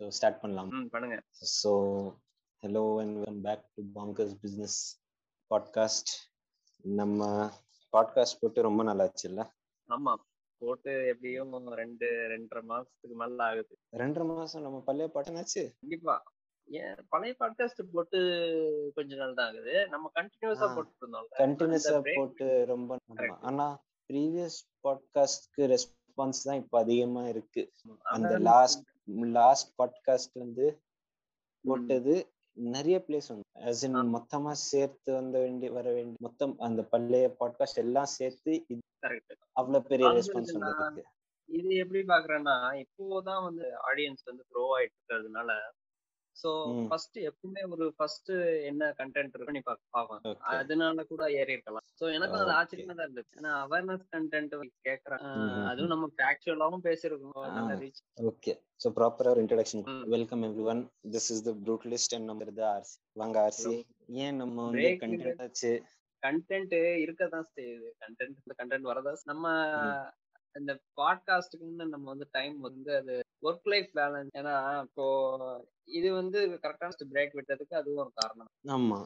So start பண்ணலாம். பண்ணுங்க. So hello and welcome back to bankers business podcast நம்ம podcast போட்டு ரொம்ப நல்லாச்சு இல்ல? ஆமா போட்டு எப்படியும் ரெண்டு ரெண்டரை மாசத்துக்கு மேல ஆகுது. ரெண்டரை மாசம் நம்ம பழைய பாட்டனாச்சு கண்டிப்பா. ஏன் பழைய பாட்காஸ்ட் போட்டு கொஞ்ச நாள் தான் ஆகுது. நம்ம கண்டினியூஸா. போட்டு இருந்தோம்ல கண்டினியூஸா போட்டு ரொம்ப. ஆனா ப்ரீவியஸ் பாட்காஸ்ட்க்கு ரெஸ்பான்ஸ் தான் இப்போ அதிகமா இருக்கு. அந்த லாஸ்ட் லாஸ்ட் பாட்காஸ்ட் வந்து போட்டது நிறைய பிளேஸ் வந்து in ஆ. மொத்தமா சேர்த்து வந்த வேண்டிய வர வேண்டிய மொத்தம் அந்த பழைய பாட்காஸ்ட் எல்லாம் சேர்த்து. அவ்வளவு பெரிய ரெஸ்பான்ஸ் வந்திருக்கு இது எப்படி பாக்குறேன்னா இப்போதான் வந்து ஆடியன்ஸ் வந்து க்ரோ ஆயிட்டு இருக்கிறதுனால சோ. ஃபர்ஸ்ட் எப்பவுமே ஒரு ஃபர்ஸ்ட் என்ன கண்டென்ட் பண்ணி பார்ப்பாங்க Okay. அதனால கூட ஏறி இருக்கலாம் சோ எனக்கும் அது. ஆச்சரியமா தான் இருந்துச்சு ஏன்னா அவேர்னஸ் கண்டென்ட் கேக்குறேன். அதுவும் நம்ம ஃபேக்சுவலாவும் பேசிருக்கோம் ஓகே ஸோ ப்ராப்பரா ஒரு introduction. Welcome every one this is the ப்ரூட்லிஸ்ட் and நம்ம இது ஆர்சி வாங்க ஆர்சி ஏன் நம்ம வந்து கண்டென்ட் ஆச்சு? கண்டென்ட் இருக்கதான் செய்யுது. கண்டென்ட் கண்டென்ட் வரதா நம்ம. இந்த பாட்காஸ்டுக்குன்னு நம்ம வந்து டைம் வந்து அது ஒர்க் லைஃப் பேலன்ஸ் ஏன்னா இப்போ இது வந்து கரெக்டான பிரேக் விட்டதுக்கு அதுவும் ஒரு காரணம். ஆமா.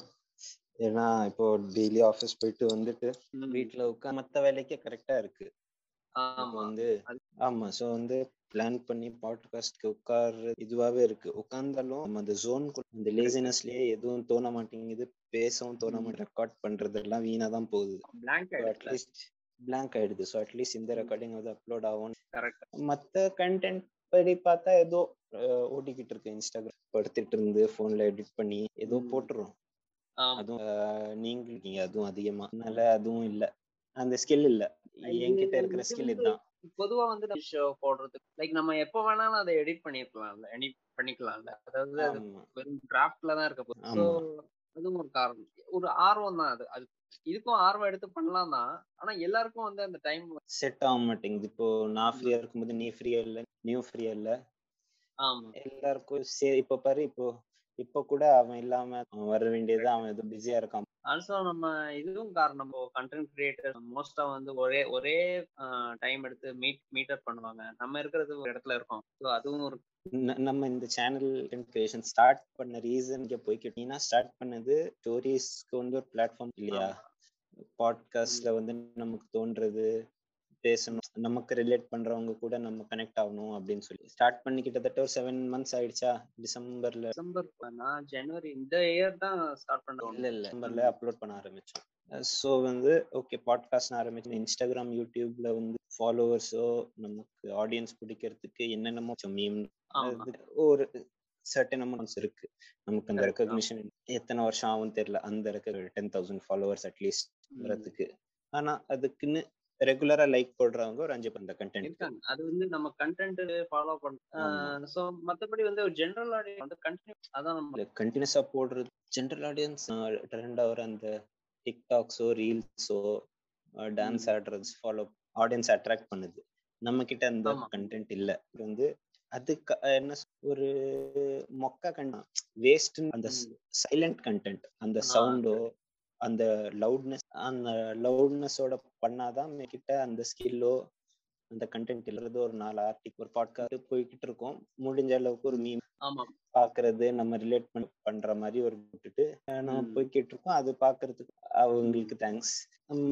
ஏன்னா இப்போ டெய்லி ஆஃபீஸ் போயிட்டு வந்துட்டு ம். வீட்ல உட்காந்து மத்த வேலைக்கே கரெக்டா இருக்கு. ஆமா. வந்து ஆமா சோ வந்து பிளான் பண்ணி பாட்காஸ்ட்க்கு உட்கார்றது இதுவாவே இருக்கு. உட்கார்ந்தாலும் நம்ம அந்த ஜோன் அந்த லேசினஸ்லயே எதுவும் தோண மாட்டேங்குது பேசவும் தோண ம். மாட்டேங்குது ரெக்கார்ட் பண்றது எல்லாம் வீணா தான் போகுது. அட்லீஸ்ட் பிளாங்க் ஆயிடுது. ஸோ அட்லீஸ்ட் இந்த ரெக்கார்டிங் வந்து அப்லோட் ஆகும் கரெக்ட் மத்த கண்டென்ட் படி பார்த்தா ஏதோ அஹ், ஓடிக்கிட்டு இருக்கு இன்ஸ்டாகிராம் படுத்துட்டு இருந்து போன்ல எடிட் பண்ணி ஏதோ. போட்டுரும் அதுவும் நீங்க இருக்கீங்க அதுவும் அதிகமா. அதனால அதுவும் இல்ல. அந்த ஸ்கில் இல்ல. என்கிட்ட இருக்கிற ஸ்கில் இதுதான். பொதுவா வந்து நம்ம ஷோ போடுறது லைக் நம்ம எப்ப வேணாலும் அதை எடிட் பண்ணிருக்கலாம்ல எடிட் பண்ணிக்கலாம்ல. அதாவது வெறும் டிராஃப்ட்ல தான் இருக்க போகுது. அதுவும் ஒரு காரணம். ஒரு ஆர்வம் தான் அது. அது இதுக்கும் ஆர்வம் எடுத்து பண்ணலாம் தான். ஆனா எல்லாருக்கும் வந்து அந்த டைம் செட் ஆக மாட்டேங்குது. இப்போ நான் ஃப்ரீயா இருக்கும்போது நீ ஃப்ரீயா இல்ல நீ ஃப்ரீயா இல்ல? ஆமா. எல்லாருக்கும் சரி இப்போ பாரு இப்போ இப்போ கூட அவன் இல்லாம அவன் வர வேண்டியது அவன் ஏதோ பிஸியா இருக்கான். ஆல்சோ நம்ம இதுவும் காரணம். கண்டென்ட் கிரியேட்டர் மோஸ்டா வந்து ஒரே ஒரே டைம் எடுத்து மீட் மீட்டப் பண்ணுவாங்க. நம்ம இருக்கிறது ஒரு இடத்துல இருக்கோம். ஸோ அதுவும் ஒரு நம்ம இந்த சேனல் கிரியேஷன் ஸ்டார்ட் பண்ண ரீசன் இங்க போய்க்கிட்டீங்கன்னா ஸ்டார்ட் பண்ணது ஸ்டோரிஸ்க்கு வந்து ஒரு பிளாட்ஃபார்ம் இல்லையா? பாட்காஸ்ட்ல வந்து நமக்கு தோன்றது பேசணும். நமக்கு ரிலேட் பண்றவங்க கூட நம்ம கனெக்ட் ஆகணும் அப்படின்னு சொல்லி. ஸ்டார்ட் பண்ணி கிட்டத்தட்ட ஒரு செவன் மந்த்ஸ் ஆயிடுச்சா? டிசம்பர்ல. டிசம்பர் நான் ஜனவரி இந்த இயர் தான் ஸ்டார்ட் இல்ல பண்ண இல்ல டிசம்பர்ல அப்லோட் பண்ண ஆரம்பிச்சோம். ஸோ வந்து ஓகே பாட்காஸ்ட் ஆரம்பிச்சோம். இன்ஸ்டாகிராம் யூடியூப்ல வந்து ஃபாலோவர்ஸோ நமக்கு ஆடியன்ஸ் பிடிக்கிறதுக்கு என்னென்னமோ மீம் ஒரு சர்டன் அமௌண்ட்ஸ் இருக்கு. நமக்கு அந்த ரெக்கக்னிஷன் எத்தனை வருஷம் ஆகும் தெரியல. அந்த ரெக்க டென் தௌசண்ட் ஃபாலோவர்ஸ் அட்லீஸ்ட். வரதுக்கு ஆனா அதுக்குன்னு ரெகுலரா லைக் போடுறவங்க ஒரு அஞ்சு அந்த கண்டென்ட் இருக்காங்க. அது வந்து நம்ம கண்டென்ட் ஃபாலோ பண்ண சோ மத்தபடி வந்து ஒரு ஜெனரல் ஆடியன்ஸ் வந்து கண்டினியூ அதான் நம்ம கண்டினியூஸா போடுறது ஜென்ரல் ஆடியன்ஸ் ட்ரெண்ட் ஆகிற அந்த டிக்டாக்ஸோ ரீல்ஸோ டான்ஸ் ஆடுறது ஃபாலோ ஆடியன்ஸ் அட்ராக்ட் பண்ணுது. நம்ம கிட்ட அந்த. கண்டென்ட் இல்ல. வந்து அதுக்கு என்ன ஒரு மொக்க கண்டென்ட் வேஸ்ட் அந்த. சைலண்ட் கண்டென்ட் அந்த சவுண்டோ அந்த லவுட்னஸ் அந்த லவுட்னஸோட பண்ணாதான் கிட்ட அந்த ஸ்கில்லோ அந்த கண்டென்ட் இல்லறது ஒரு நாலு ஆர்டிக் ஒரு பாட்காஸ்ட் போய்கிட்டு இருக்கோம். முடிஞ்ச அளவுக்கு ஒரு மீம் ஆமா. பாக்குறது நம்ம ரிலேட் பண்ற மாதிரி ஒரு விட்டுட்டு நம்ம. போய்கிட்டு இருக்கோம் அது பாக்குறதுக்கு அவங்களுக்கு தேங்க்ஸ்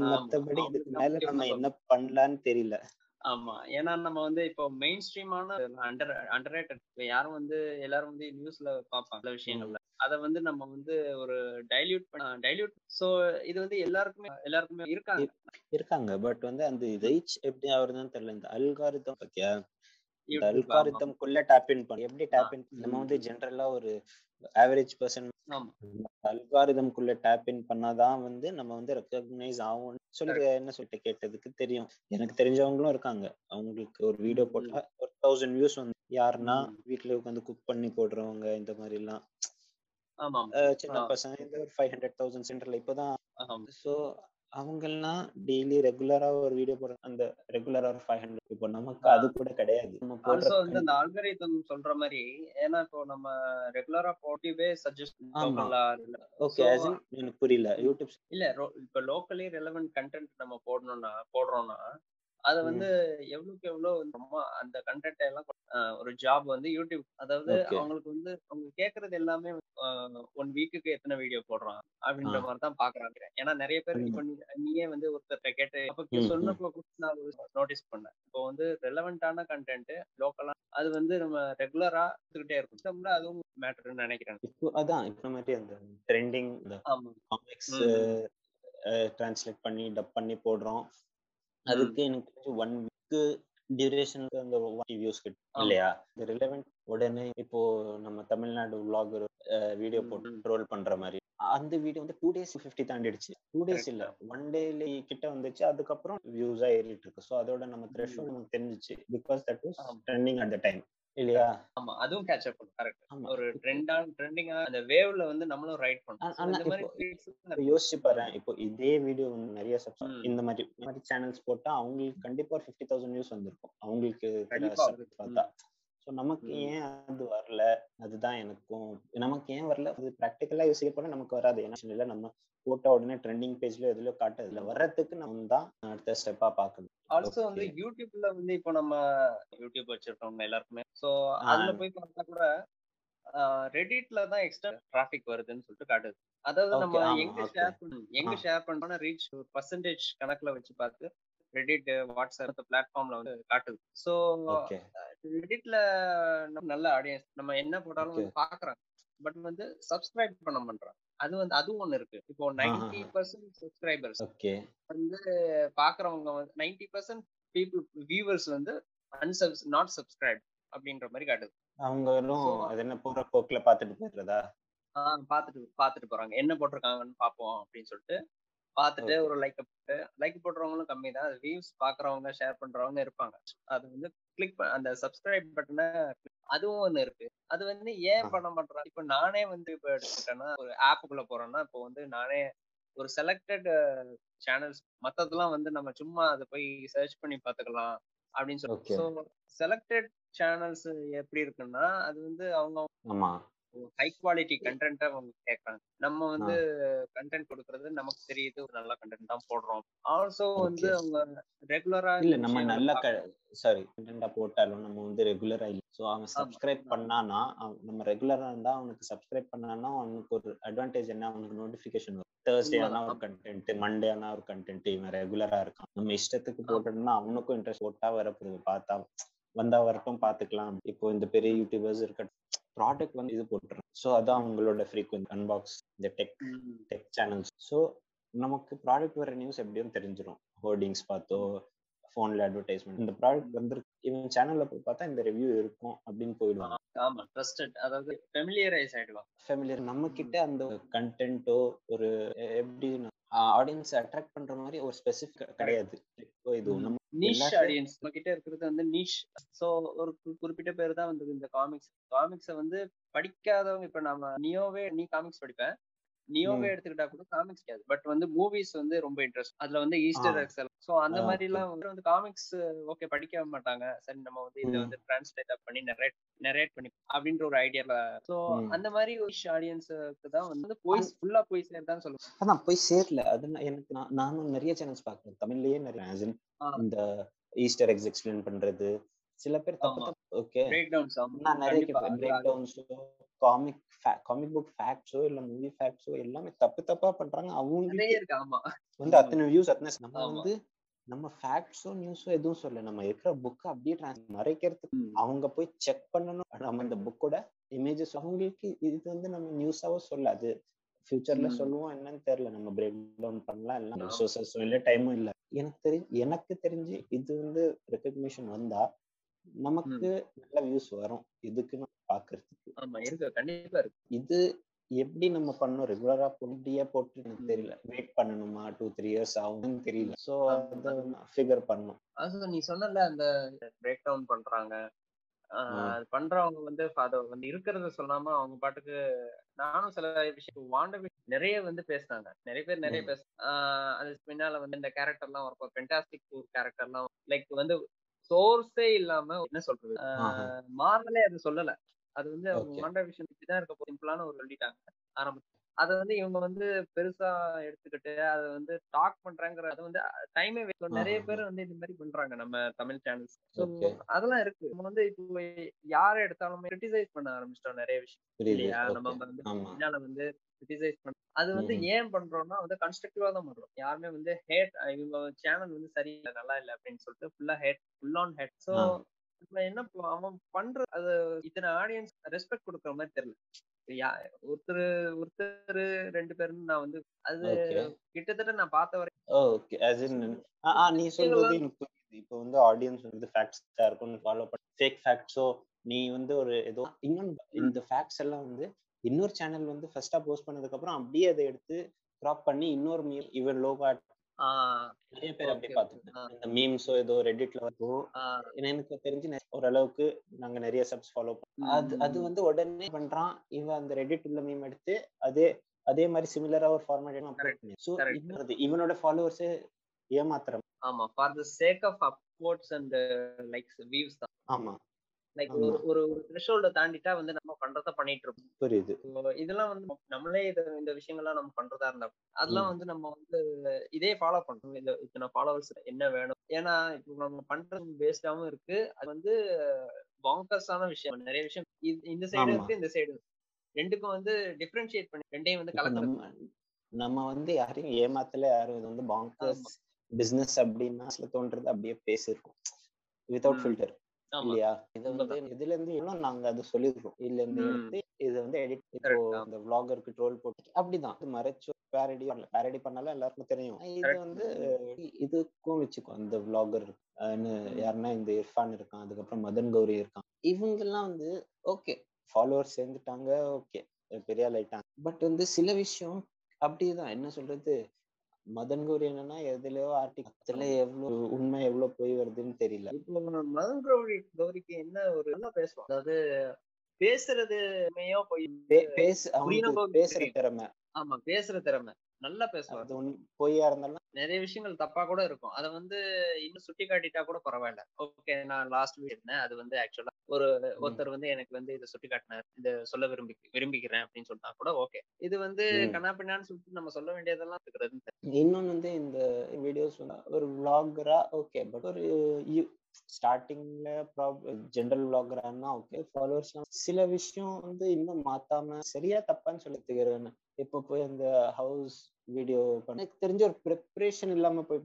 மத்தபடி. இதுக்கு மேல நம்ம என்ன பண்ணலான்னு தெரியல. ஆமா. ஏன்னா நம்ம வந்து இப்போ மெயின் ஸ்ட்ரீமான அண்டர் அண்டர் யாரும் வந்து எல்லாரும் வந்து நியூஸ்ல பார்ப்பாங்க விஷயங்கள்ல. அத வந்து நம்ம வந்து ஒரு டைல்யூட் டைல்யூட் சோ இது வந்து எல்லாருக்குமே எல்லாருக்குமே இருக்காங்க. இருக்காங்க. பட் வந்து அந்த ரீச் எப்படி ஆகுறதுன்னு தெரியல. இந்த அல்காரிதம் பத்தியா? இந்த YouTube, ஆமா. அல்காரிதம் டேப் இன் பண்ணி. எப்படி டேப் இன் நம்ம. வந்து ஜென்ரலா ஒரு ஆவரேஜ் பர்சன் ஆமா. அல்காரிதம் குள்ள டேப் இன் பண்ணாதான் வந்து நம்ம வந்து ரெக்கக்னைஸ் ஆகும் சொல்லி என்ன சொல்லிட்டு கேட்டதுக்கு தெரியும். எனக்கு தெரிஞ்சவங்களும் இருக்காங்க. அவங்களுக்கு ஒரு வீடியோ. போட்டா ஒரு தௌசண்ட் வியூஸ் வந்து யாருன்னா. வீட்டுல உட்காந்து குக் பண்ணி போடுறவங்க இந்த மாதிரி எல்லாம் சின்ன. பசங்க இந்த ஒரு ஃபைவ் ஹண்ட்ரட் தௌசண்ட் சென்டர்ல இப்போதான் ஸோ அவங்கெல்லாம் டெய்லி ரெகுலரா ஒரு வீடியோ போடுற அந்த ரெகுலரா ஒரு ஃபைவ் ஹண்ட்ரட் இப்போ நமக்கு அது கூட கிடையாது. நம்ம ஆல்சோ வந்து அந்த அல்கரிதம் சொல்ற மாதிரி ஏன்னா இப்போ நம்ம ரெகுலரா போட்டிவே suggest. Okay So- as in எனக்கு புரியல. யூடியூப் இல்ல இப்ப லோக்கலி ரெலவென்ட் கண்டென்ட் நம்ம போடணும்னா போடுறோம்னா அத வந்து எவ்வளவுக்கு எவ்வளவு வந்து அந்த கண்டென்ட் எல்லாம் ஒரு ஜாப் வந்து யூடியூப் அதாவது. அவங்களுக்கு வந்து அவங்க கேக்குறது எல்லாமே ஒன் வீக்குக்கு எத்தனை வீடியோ போடுறான் அப்படின்ற. மாதிரி தான் பாக்குறாங்க ஏன்னா நிறைய பேர். இப்ப நீயே வந்து ஒருத்தர் கேட்டு அப்ப. சொன்னப்போ கூட நான் நோட்டீஸ் பண்ணேன் இப்போ வந்து ரெலவெண்டான கண்டென்ட் லோக்கலா அது வந்து நம்ம ரெகுலரா எடுத்துக்கிட்டே இருக்கும் அதுவும் மேட்டர்னு நினைக்கிறேன் இப்போ அதான் இப்போ மாதிரி அந்த ட்ரெண்டிங் ம். டிரான்ஸ்லேட் பண்ணி டப் பண்ணி போடுறோம் அதுக்கு எனக்கு தெரிஞ்சு ஒன் வீக் டியூரேஷனுக்கு அந்த வியூஸ் கிட்ட ஆமா. இல்லையா? இந்த ரிலவெண்ட் உடனே இப்போ நம்ம தமிழ்நாடு vlogger வீடியோ போட்டு. ட்ரோல் பண்ற மாதிரி. அந்த வீடியோ வந்து டூ டேஸ் ஃபிஃப்டி தாண்டிடுச்சு. டூ டேஸ் இல்ல. ஒன் டேல கிட்ட வந்துச்சு. அதுக்கப்புறம் வியூஸா ஏறிட்டு இருக்கு. ஸோ அதோட நம்ம த்ரெஷோல்ட் நமக்கு தெரிஞ்சிச்சு. Because that was. Trending at the time இல்லையா? ஆமா அதுவும் கேட்ச் அப் பண்ணும். கரெக்ட் ஒரு ட்ரெண்டா ட்ரெண்டிங்கா அந்த வேவ்ல வந்து நம்மளும் ரைட் பண்ணோம் யோசிச்சு பாரு இப்போ இதே வீடியோ வந்து நிறைய ம். இந்த மாதிரி சேனல்ஸ் போட்டா அவங்களுக்கு கண்டிப்பா ஒரு ஃபிஃப்டி தௌசண்ட் வியூஸ் வந்திருக்கும். அவங்களுக்கு. பார்த்தா. ஸோ நமக்கு. ஏன் அது வரல அதுதான் எனக்கும் நமக்கு ஏன் வரல அது ப்ராக்டிக்கலா யோசிக்க போனா நமக்கு வராது ஏன்னா இல்லை நம்ம போட்ட உடனே ட்ரெண்டிங் பேஜ்ல எதுலயோ காட்டு அதுல வர்றதுக்கு நம்ம தான் அடுத்த ஸ்டெப்பா பார்க்கணும் ஆல்சோ வந்து. யூடியூப்ல வந்து இப்போ நம்ம யூடியூப் வச்சிருக்கவங்க எல்லாருக்குமே சோ ஆ. அதுல போய் பார்த்தா கூட ரெடிட்ல தான் எக்ஸ்ட்ரா டிராபிக் வருதுன்னு சொல்லிட்டு காட்டுது அதாவது நம்ம எங்க. ஷேர் பண்ண எங்க. ஷேர் பண்ணோம்னா ரீச் பர்சன்டேஜ் கணக்குல வச்சு பார்த்து ரெடிட் வாட்ஸ்அப் பிளாட்ஃபார்ம்ல வந்து காட்டுது ஓகே ரெடிட்ல நம்ம நல்ல ஆடியன்ஸ் நம்ம என்ன போட்டாலும் பாக்குறாங்க. பட் வந்து சப்ஸ்கிரைப் பண்ண மாட்டாங்க அது வந்து அதுவும் ஒண்ணு இருக்கு. இப்போ நைன்டி பர்சன்ட் சப்ஸ்கிரைபர்ஸ் ஓகே வந்து பாக்குறவங்க வந்து நைன்டி பர்சன்ட் பீப்புள் வியூவர்ஸ் வந்து அன்சப்ஸ் நாட் சப்ஸ்கிரைப் அப்படின்ற மாதிரி காட்டுது. அவங்க வெறும் So- அது என்ன போற போக்குல பாத்துட்டு போயிடுறதா? ஆஹ் பாத்துட்டு பாத்துட்டு போறாங்க. என்ன போட்டிருக்காங்கன்னு பாப்போம் அப்படின்னு சொல்லிட்டு பார்த்துட்டு. ஒரு லைக் லைக் போடுறவங்களும் கம்மி தான் அது வியூஸ் பாக்குறவங்க ஷேர் பண்றவங்க இருப்பாங்க. அது வந்து கிளிக் அந்த சப்ஸ்கிரைப் பட்டனை அதுவும் ஒண்ணு இருக்கு. அது வந்து ஏன். பண்ண மாட்டேறாங்க இப்போ நானே வந்து இப்போ எடுத்துக்கிட்டேன்னா ஒரு ஆப்புக்குள்ள போறேன்னா இப்போ வந்து நானே ஒரு செலக்டட் சேனல்ஸ் மத்ததெல்லாம் வந்து நம்ம சும்மா அதை போய் சர்ச் பண்ணி பாத்துக்கலாம் அப்படின்னு சொல்லி. செலக்டட் சேனல்ஸ் எப்படி இருக்குன்னா அது வந்து அவங்க ஹை குவாலிட்டி கண்டென்ட்டை அவங்க கேட்கறாங்க. நம்ம வந்து கண்டென்ட் கொடுக்கறது நமக்கு தெரியுது ஒரு நல்ல கண்டென்ட் தான் போடுறோம். ஆல்சோ வந்து. அவங்க ரெகுலரா இல்ல நம்ம நல்ல சாரி கண்டென்ட்டா போட்டாலும் நம்ம வந்து ரெகுலரா இல்ல. சோ அவன். சப்ஸ்கிரைப் பண்ணானா நம்ம ரெகுலரா இருந்தா அவனுக்கு சப்ஸ்கிரைப் பண்ணானா அவனுக்கு ஒரு அட்வான்டேஜ் என்ன? அவனுக்கு நோட்டிபிகேஷன் வரும். தேர்ஸ்டே ஆனா. ஒரு கண்டென்ட் மண்டே ஆனா ஒரு கண்டென்ட் இவன் ரெகுலரா இருக்கான். நம்ம இஷ்டத்துக்கு போட்டோம்னா அவனுக்கும் இன்ட்ரெஸ்ட் போட்டா வரப்போகுது. பார்த்தா வந்தா வரட்டும் பாத்துக்கலாம் இப்போ இந்த பெரிய யூடியூபர்ஸ் இருக்கட்டும் ப்ராடக்ட் வந்து இது போட்டுறோம் ஸோ அதான் அவங்களோட ஃப்ரீக்வன்ட் அன்பாக்ஸ் இந்த டெக் டெக் சேனல்ஸ் ஸோ நமக்கு ப்ராடக்ட் வர நியூஸ் எப்படியும் தெரிஞ்சிடும் ஹோர்டிங்ஸ் பார்த்தோ ஃபோன்ல அட்வர்டைஸ்மெண்ட் இந்த ப்ராடக்ட் வந்து இவன் சேனல்ல போய் பார்த்தா இந்த ரிவ்யூ இருக்கும் அப்படின்னு போயிடுவாங்க. ஆமா ட்ரஸ்டட் அதாவது ஃபெமிலியரைஸ் ஆயிடுவாங்க. ஃபெமிலியர் நம்ம கிட்ட அந்த கண்டென்ட்டோ ஒரு எப்படி ஆடியன்ஸ் அட்ராக்ட் பண்ற மாதிரி ஒரு ஸ்பெசிஃபிக் கிடையாது. இது நம்ம நீஷ் ஆடியன்ஸ் நம்ம கிட்ட இருக்கிறது வந்து நீஷ் சோ ஒரு குறிப்பிட்ட பேர் தான் வந்து இந்த காமிக்ஸ் காமிக்ஸை வந்து படிக்காதவங்க இப்ப நம்ம நியோவே நீ காமிக்ஸ் படிப்பேன் நியோவே. எடுத்துக்கிட்டா கூட காமிக்ஸ் கிடையாது பட் வந்து மூவிஸ் வந்து ரொம்ப இன்ட்ரெஸ்ட் அதுல வந்து ஈஸ்டர் ஆ. எக்ஸ் சோ அந்த மாதிரி. எல்லாம் வந்து காமிக்ஸ் ஓகே படிக்க மாட்டாங்க சரி நம்ம வந்து இதை. வந்து டிரான்ஸ்லேட் பண்ணி நெரேட் நெரேட் பண்ணி அப்படின்ற ஒரு ஐடியால சோ. அந்த மாதிரி ஒரு ஆடியன்ஸுக்கு தான் வந்து போய் ஃபுல்லா போய் சேர்தான் சொல்லுவேன் அதான் போய் சேரல அது எனக்கு நான் நானும் நிறைய சேனல்ஸ் பார்க்குறேன் தமிழ்லயே நிறைய. இந்த ஈஸ்டர் எக்ஸ் எக்ஸ்பிளைன் பண்றது. சில பேர் ஓகே. பிரேக் டவுன்ஸ் நான் நிறைய பிரேக் டவுன்ஸோ காமிக் காமிக் புக் ஃபேக்ட்ஸோ இல்ல மூவி ஃபேக்ட்ஸோ எல்லாமே தப்பு தப்பா பண்றாங்க. அவங்க நிறைய இருக்கு ஆமா. வந்து அத்தனை வியூஸ் அத்தனை நம்ம. வந்து நம்ம ஃபேக்ட்ஸோ நியூஸோ எதுவும் சொல்ல நம்ம இருக்கிற புக்கை அப்படியே மறைக்கிறதுக்கு அவங்க போய் செக் பண்ணணும். நம்ம இந்த புக்கோட இமேஜஸ் அவங்களுக்கு இது வந்து நம்ம நியூஸாவோ சொல்ல அது ஃபியூச்சர்ல. சொல்லுவோம் என்னன்னு தெரியல. நம்ம பிரேக் டவுன் பண்ணலாம். எல்லாம் ஆமா. ரிசோர்சஸும் இல்ல டைமும் இல்ல. எனக்கு தெரிஞ்சு எனக்கு தெரிஞ்சு இது வந்து ரெக்கக்னிஷன் வந்தா நமக்கு நல்ல வியூஸ் வரும். இதுக்கு நம்ம பாக்குறதுக்கு. ஆமா இருக்கு. கண்டிப்பா இருக்கு. இது எப்படி நம்ம பண்ணோம்? ரெகுலரா பொண்டியா போட்டு எனக்கு. தெரியல. வெயிட் பண்ணணுமா? டூ த்ரீ இயர்ஸ் ஆகும்னு தெரியல. சோ. அதை ஃபிகர் பண்ணும். நீ சொன்னல அந்த பிரேக் டவுன் பண்றாங்க. அது பண்றவங்க வந்து அத வந்து இருக்கிறத சொல்லாம அவங்க பாட்டுக்கு நானும் சில விஷயம் வாண்ட நிறைய வந்து பேசினாங்க. நிறைய பேர் நிறைய. பேச ஆஹ் அது பின்னால வந்து இந்த கேரக்டர்லாம் இருக்கும். பென்டாஸ்டிக் டூர் கேரக்டர்லாம் லைக் வந்து சோர்ஸே இல்லாம என்ன சொல்றது. மாறலே அது சொல்லல. அது வந்து அவங்க. வாண்ட விஷயம் தான் இருக்க சிம்பிளான ஒரு சொல்லிட்டாங்க. ஆரம்பத்துல. அத வந்து இவங்க வந்து பெருசா எடுத்துக்கிட்டு அத வந்து டாக் பண்றாங்கிற அது வந்து டைமே நிறைய. பேர் வந்து இந்த மாதிரி பண்றாங்க நம்ம தமிழ் சேனல்ஸ். அதெல்லாம் இருக்கு. நம்ம வந்து இப்போ யாரை எடுத்தாலுமே கிரிட்டிசைஸ் பண்ண ஆரம்பிச்சிட்டோம் நிறைய விஷயம். இல்லையா? நம்ம. வந்து பின்னால வந்து கிரிட்டிசைஸ் பண்ண அது வந்து. ஏன் பண்றோம்னா வந்து கன்ஸ்ட்ரக்டிவா தான் பண்றோம். யாருமே வந்து ஹேட் இவங்க சேனல் வந்து சரியில்லை நல்லா இல்லை அப்படின்னு சொல்லிட்டு ஃபுல்லா hate full on hate so என்ன அவன் பண்ற அது இத்தனை ஆடியன்ஸ் ரெஸ்பெக்ட் கொடுக்குற மாதிரி தெரியல. ஒருத்தர் ஒருத்தர் ரெண்டு பேருன்னு நான் வந்து அது. கிட்டத்தட்ட நான் பார்த்த வரை ஓகே. As in நீ சொல்றது எனக்கு இப்போ வந்து ஆடியன்ஸ் வந்து ஃபேக்ட்ஸா இருக்கும் ஃபாலோ பண்ண. ஃபேக் ஃபேக்ட்ஸோ நீ வந்து ஒரு ஏதோ இன்னொன்று இந்த ஃபேக்ட்ஸ் எல்லாம் வந்து இன்னொரு சேனல் வந்து ஃபர்ஸ்டா போஸ்ட் பண்ணதுக்கு அப்புறம் அப்படியே அதை எடுத்து கிராப் பண்ணி இன்னொரு மீம் இவன் லோகா நிறைய பேர் அப்படி பார்த்துருக்கேன். இந்த மீம்ஸோ ஏதோ ரெடிட்ல வரோ ஆஹ் எனக்கு தெரிஞ்சு ஓரளவுக்கு நாங்க நிறைய சப்ஸ் ஃபாலோ பண்ணோம் அது அது வந்து உடனே பண்றான். இவன் அந்த ரெடிட் உள்ள மீம் எடுத்து அதே அதே மாதிரி சிமிலரா ஒரு ஃபார்மேட் அப்லோட் பண்ணி. இன்னொரு இவனோட ஃபாலோவர்ஸே ஏமாத்துறான் ஆமா for the sake of upvotes and likes views தான். ஆமா. லைக். ஒரு ஒரு த்ரெஷோல்ட தாண்டிட்டா வந்து நம்ம பண்றத பண்ணிட்டு இருப்போம் புரியுது இதெல்லாம் வந்து நம்மளே இந்த விஷயங்கள்லாம் நம்ம பண்றதா இருந்தா அதெல்லாம். வந்து நம்ம வந்து இதே ஃபாலோ பண்றோம் இந்த இத்தனை ஃபாலோவர்ஸ் என்ன வேணும்? ஏன்னா இப்போ நம்ம பண்றது பேஸ்டாவும் இருக்கு. அது வந்து பாங்கர்ஸான விஷயம். நிறைய விஷயம் இந்த சைடு. இருக்கு இந்த சைடு ரெண்டுக்கும் வந்து டிஃபரன்ஷியேட் பண்ணி ரெண்டையும் வந்து கலந்து நம்ம வந்து யாரையும் ஏமாத்தல யாரும் இது வந்து பாங்கர்ஸ் பிசினஸ் அப்படின்னா தோன்றது அப்படியே பேசிருக்கோம் வித்தவுட். ஃபில்டர் இல்லையா? இது வந்து இதுல இருந்து இன்னும் நாங்க அது சொல்லிருக்கோம். இதுல இருந்து. எடுத்து இது வந்து எடிட் இப்போ அந்த vlogger-க்கு ட்ரோல் போட்டு அப்படிதான். மறைச்சு பேரடி பண்ணல. பேரடி பண்ணாலும் எல்லாருக்கும் தெரியும். இது. வந்து இதுக்கும் வச்சுக்கோ அந்த vlogger யாருன்னா இந்த இர்ஃபான் இருக்கான் அதுக்கப்புறம் மதன் கௌரி இருக்கான். இவங்க எல்லாம் வந்து ஓகே ஃபாலோவர்ஸ் சேர்ந்துட்டாங்க ஓகே பெரிய ஆள் ஆயிட்டாங்க. பட் வந்து சில விஷயம் அப்படிதான் என்ன சொல்றது? மதன் கௌரி என்னன்னா எதுலயோ ஆர்டிகல்ல எவ்வளவு உண்மை எவ்வளவு போய் வருதுன்னு தெரியல. இப்போ மதன் கௌரி கௌரிக்கு என்ன ஒரு நல்லா பேசுவோம் அதாவது பேசுறது பேசுற. திறமை. ஆமா பேசுற திறமை. நல்லா பேசுவார். பொய்யா இருந்தாலும் நிறைய விஷயங்கள் தப்பா கூட இருக்கும். அதை வந்து இன்னும் சுட்டி காட்டிட்டா கூட பரவாயில்ல. ஓகே நான் லாஸ்ட் வீக் இருந்தேன் அது வந்து ஆக்சுவலா ஒரு ஒருத்தர் வந்து எனக்கு வந்து இதை சுட்டி காட்டினார். இதை சொல்ல விரும்பி விரும்பிக்கிறேன் அப்படின்னு சொன்னா கூட ஓகே இது வந்து ம். கண்ணா பின்னான்னு சொல்லிட்டு நம்ம சொல்ல வேண்டியதெல்லாம் இருக்கிறது இன்னொன்னு வந்து இந்த வீடியோஸ் ஒரு vlogger-ஆ ஓகே பட் ஒரு ஸ்டார்டிங்ல ஜென்ரல் vlogger-ஆனா ஓகே ஃபாலோவர்ஸ் சில விஷயம் வந்து இன்னும் மாத்தாம சரியா தப்பான்னு சொல்லித்துக்கிறேன் இப்போ போய் அந்த ஹவுஸ் வீடியோ பண்ண எனக்கு தெரிஞ்ச ஒரு ப்ரிப்பரேஷன் இல்லாம போய்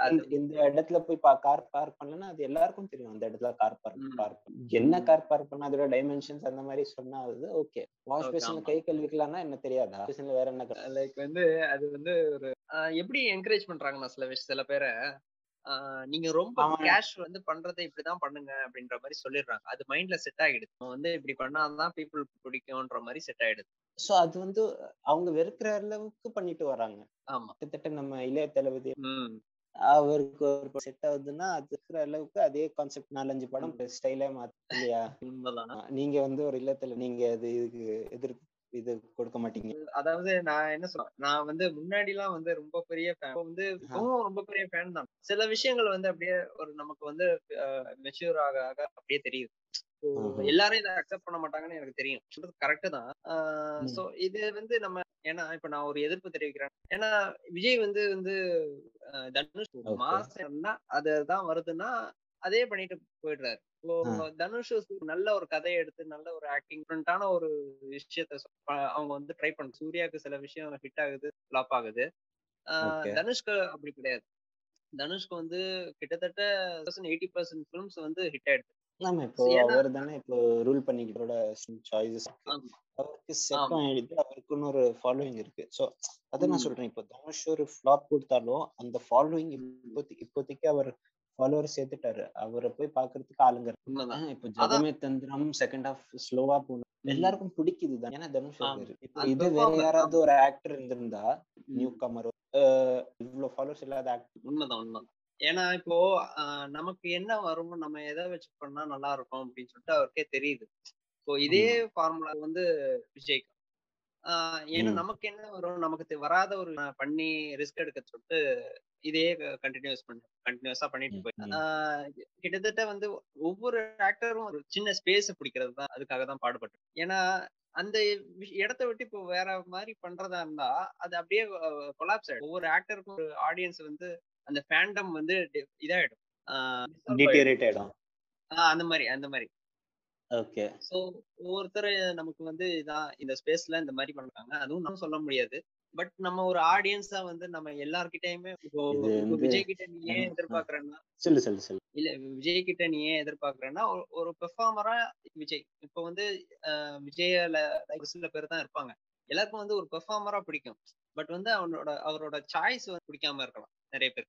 அது இந்த- இடத்துல போய் கார் பார்க் பண்ணலன்னா அது எல்லாருக்கும் தெரியும் அந்த இடத்துல கார் பார்க். பார்க் என்ன கார் பார்க் பண்ண அதோட டைமென்ஷன்ஸ் அந்த மாதிரி சொன்னா அது ஓகே வாஷ் பேஷன்ல. கை கழுவிக்கலாம்னா என்ன தெரியாதா? பேஷன்ல வேற என்ன லைக் வந்து அது வந்து ஒரு எப்படி என்கரேஜ் பண்றாங்கன்னா சில விஷயம் சில பேரை நீங்க ரொம்ப கேஷ் வந்து பண்றதை இப்படிதான் பண்ணுங்க அப்படின்ற மாதிரி சொல்லிடுறாங்க. அது மைண்ட்ல செட் ஆகிடுது வந்து இப்படி பண்ணாதான் பீப்புள் பிடிக்கும்ன்ற மாதிரி செட் ஆயிடுது. சோ அது வந்து அவங்க வெறுக்கிற அளவுக்கு பண்ணிட்டு வராங்க. ஆமா. கிட்டத்தட்ட நம்ம இளைய தளபதி அவருக்கு ஒரு செட் ஆகுதுன்னா அது இருக்கிற அளவுக்கு அதே கான்செப்ட் நாலஞ்சு படம் ஸ்டைலே மாத்த இல்லையா? நீங்க வந்து ஒரு இல்லத்துல நீங்க அது இதுக்கு எதிர்ப்பு இது கொடுக்க மாட்டீங்க. அதாவது நான் என்ன சொல்றேன் நான் வந்து முன்னாடி எல்லாம் வந்து ரொம்ப பெரிய வந்து ரொம்ப பெரிய ஃபேன் தான். சில விஷயங்கள் வந்து அப்படியே ஒரு நமக்கு வந்து மெச்சூர் ஆக ஆக அப்படியே தெரியுது. எல்லாரும் இதை அக்செப்ட் பண்ண மாட்டாங்கன்னு எனக்கு தெரியும் சொல்றது கரெக்ட் தான். சோ இது வந்து நம்ம ஏன்னா இப்ப நான் ஒரு எதிர்ப்பு தெரிவிக்கிறேன் ஏன்னா விஜய் வந்து வந்து தனுஷ். மாசம்னா அதுதான் வருதுன்னா அதே பண்ணிட்டு போயிடுறாரு. தனுஷ் நல்ல ஒரு கதையை எடுத்து நல்ல ஒரு ஆக்டிங் டிஃப்ரெண்டான ஒரு விஷயத்த அவங்க வந்து ட்ரை பண்ண சூர்யாவுக்கு சில விஷயம் ஹிட் ஆகுது ஃபிளாப் ஆகுது. தனுஷ்க்கு அப்படி கிடையாது தனுஷ்க்கு வந்து கிட்டத்தட்ட எயிட்டி பர்சன்ட் ஃபிலிம்ஸ் வந்து ஹிட் ஆயிடுது ஆமா இப்போ அவர் தானே இப்போ ரூல் பண்ணிக்கிட்டோட சாய்ஸஸ். அவருக்கு செட் ஆமா. ஆயிடுது அவருக்குன்னு ஒரு ஃபாலோவிங் இருக்கு. சோ அத நான். சொல்றேன். இப்போ தனுஷ் ஒரு ஃபிளாப் கொடுத்தாலும் அந்த ஃபாலோவிங் இப்போதைக்கு இப்போதைக்கு அவர் ஃபாலோவர் சேர்த்துட்டாரு. அவரை போய் பாக்குறதுக்கு ஆளுங்க. உண்மைதான். இப்போ ஜகமே தந்திரம் செகண்ட் ஹாஃப் ஸ்லோவா போகணும் எல்லாருக்கும் பிடிக்குது தான் ஏன்னா தனுஷ் இது வேற யாராவது ஒரு ஆக்டர் இருந்திருந்தா. நியூ கமர் இவ்வளவு ஃபாலோவர்ஸ் இல்லாத ஆக்டர் உண்மைதான் உண்மைதான். ஏன்னா இப்போ நமக்கு என்ன வரும் நம்ம எதை வச்சு பண்ணா நல்லா இருக்கும் அப்படின்னு சொல்லிட்டு அவருக்கே தெரியுது. இப்போ இதே ஃபார்முலா வந்து விஜய்க்கு. ஏன்னா. நமக்கு என்ன வரும்? நமக்கு வராத ஒரு பண்ணி ரிஸ்க் எடுக்க சொல்லிட்டு இதே கண்டினியூஸ் பண்ணி கண்டினியூஸா பண்ணிட்டு போய் கிட்டத்தட்ட வந்து ஒவ்வொரு ஆக்டரும் ஒரு சின்ன ஸ்பேஸ் பிடிக்கிறது தான் அதுக்காக தான் பாடுபட்டு ஏன்னா அந்த இடத்த விட்டு இப்போ வேற மாதிரி பண்றதா இருந்தா அது அப்படியே கொலாப்ஸ் ஆயிடும். ஒவ்வொரு ஆக்டருக்கும் ஒரு ஆடியன்ஸ் வந்து அந்த ஃபேண்டம் வந்து இதாயிடும். disturb ஆயிடும். அந்த மாதிரி அந்த மாதிரி. ஓகே. சோ ஒவ்வொருத்தர் நமக்கு வந்து இதான் இந்த ஸ்பேஸ்ல இந்த மாதிரி பண்றாங்க. அதுவும் நம்ம சொல்ல முடியாது. பட் நம்ம ஒரு ஆடியன்ஸா வந்து நம்ம எல்லார்கிட்டயுமே விஜய் கிட்ட நீ ஏன். எதிர்பார்க்கறேன்னா சொல்லு சொல்லு சொல்லு. இல்ல விஜய் கிட்ட நீ ஏன் எதிர்பார்க்கறேன்னா ஒரு- பெர்ஃபார்மரா விஜய். இப்போ வந்து விஜய்ல ஒரு சில பேர் தான் இருப்பாங்க. எல்லாருக்கும் வந்து ஒரு பெர்ஃபார்மரா பிடிக்கும். பட் வந்து அவனோட அவரோட சாய்ஸ் வந்து பிடிக்காம இருக்கலாம் நிறைய பேர்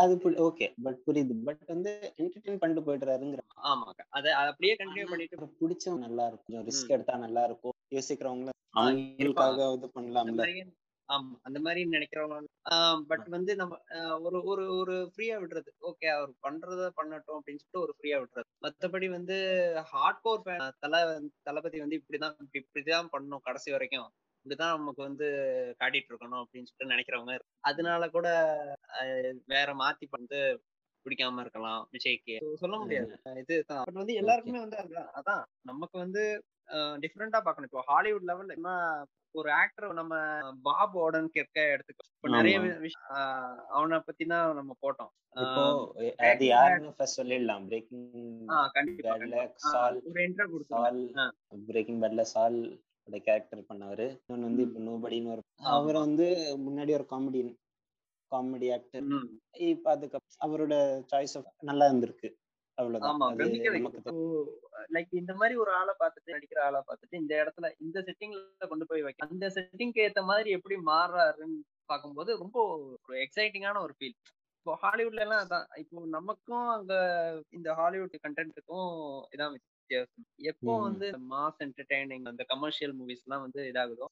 அது ஓகே பட் புரியுது. பட் வந்து என்டர்டெயின் பண்ணிட்டு போயிடுறாருங்கிற ஆமாங்க. அதை அப்படியே கண்டினியூ பண்ணிட்டு பிடிச்சவங்க நல்லா இருக்கும் ரிஸ்க். எடுத்தா நல்லா இருக்கும் யோசிக்கிறவங்க அவங்களுக்காக இது பண்ணலாம்ல. ஆமா அந்த மாதிரி நினைக்கிறவங்க பட் வந்து நம்ம ஒரு ஒரு ஒரு ஃப்ரீயா விடுறது. ஓகே அவர் பண்றத பண்ணட்டும் அப்படின்னு சொல்லிட்டு ஒரு ஃப்ரீயா விடுறது. மத்தபடி வந்து ஹார்ட் கோர் தலை தளபதி வந்து இப்படிதான் இப்படி இப்படிதான் பண்ணணும் கடைசி வரைக்கும். இப்படிதான் நமக்கு வந்து காட்டிட்டு இருக்கணும் அப்படின்னு சொல்லிட்டு நினைக்கிறவங்க. அதனால கூட வேற மாத்தி வந்து பிடிக்காம இருக்கலாம் விஜய்க்கு. சொல்ல முடியாது. இதுதான் பட் வந்து எல்லாருக்குமே வந்து அதான் அதான். நமக்கு வந்து டிஃப்ரெண்டா பார்க்கணும். இப்போ ஹாலிவுட் லெவல்ல என்ன ஒரு ஆக்டர் நம்ம பாப் ஓடன் இருக்க எடுத்துக்கோ இப்போ நிறைய அவனை பத்தி தான் நம்ம போட்டோம். அது யாருன்னு ஃபர்ஸ்ட் சொல்லிடலாம். பிரேக்கிங் பேட்ல. சால் ஒரு இன்ட்ரோ கொடுத்தோம் சால் பிரேக்கிங் பேட்ல சால் கேரக்டர் பண்ணவரு இன்னொன்னு வந்து இப்போ நோபடின்னு ஒரு. அவர் வந்து முன்னாடி ஒரு காமெடி காமெடி ஆக்டர் இப்ப அதுக்கு அவரோட சாய்ஸ் நல்லா இருந்திருக்கு. லைக் இந்த மாதிரி ஒரு ஆளை பார்த்துட்டு நடிக்கிற ஆளை பார்த்துட்டு இந்த இடத்துல இந்த செட்டிங்ல கொண்டு போய் வைக்க அந்த செட்டிங்க்கு ஏத்த மாதிரி எப்படி மாறுறாருன்னு பார்க்கும்போது ரொம்ப ஒரு எக்ஸைட்டிங்கான ஒரு ஃபீல் இப்போ ஹாலிவுட்ல எல்லாம் அதான் இப்போ நமக்கும் அங்க இந்த ஹாலிவுட் கண்டென்ட்டுக்கும் இதான் வித்தியாசம். எப்போ. வந்து மாஸ் என்டர்டைனிங் அந்த கமர்ஷியல் மூவிஸ் எல்லாம் வந்து இதாகுதோ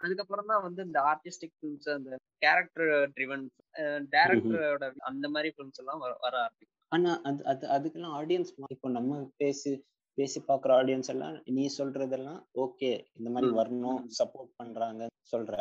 அதுக்கப்புறம் தான் வந்து இந்த ஆர்டிஸ்டிக் ஃபிலிம்ஸ் அந்த கேரக்டர் ட்ரிவன் டேரக்டரோட அந்த மாதிரி ஃபிலிம்ஸ் எல்லாம் வர வர ஆரம்பிக்கும். ஆனா அது அது அதுக்கெல்லாம் ஆடியன்ஸ் இப்போ நம்ம பேசி பேசி பாக்குற ஆடியன்ஸ் எல்லாம் நீ சொல்றதெல்லாம் ஓகே இந்த மாதிரி வரணும். சப்போர்ட் பண்றாங்க சொல்ற.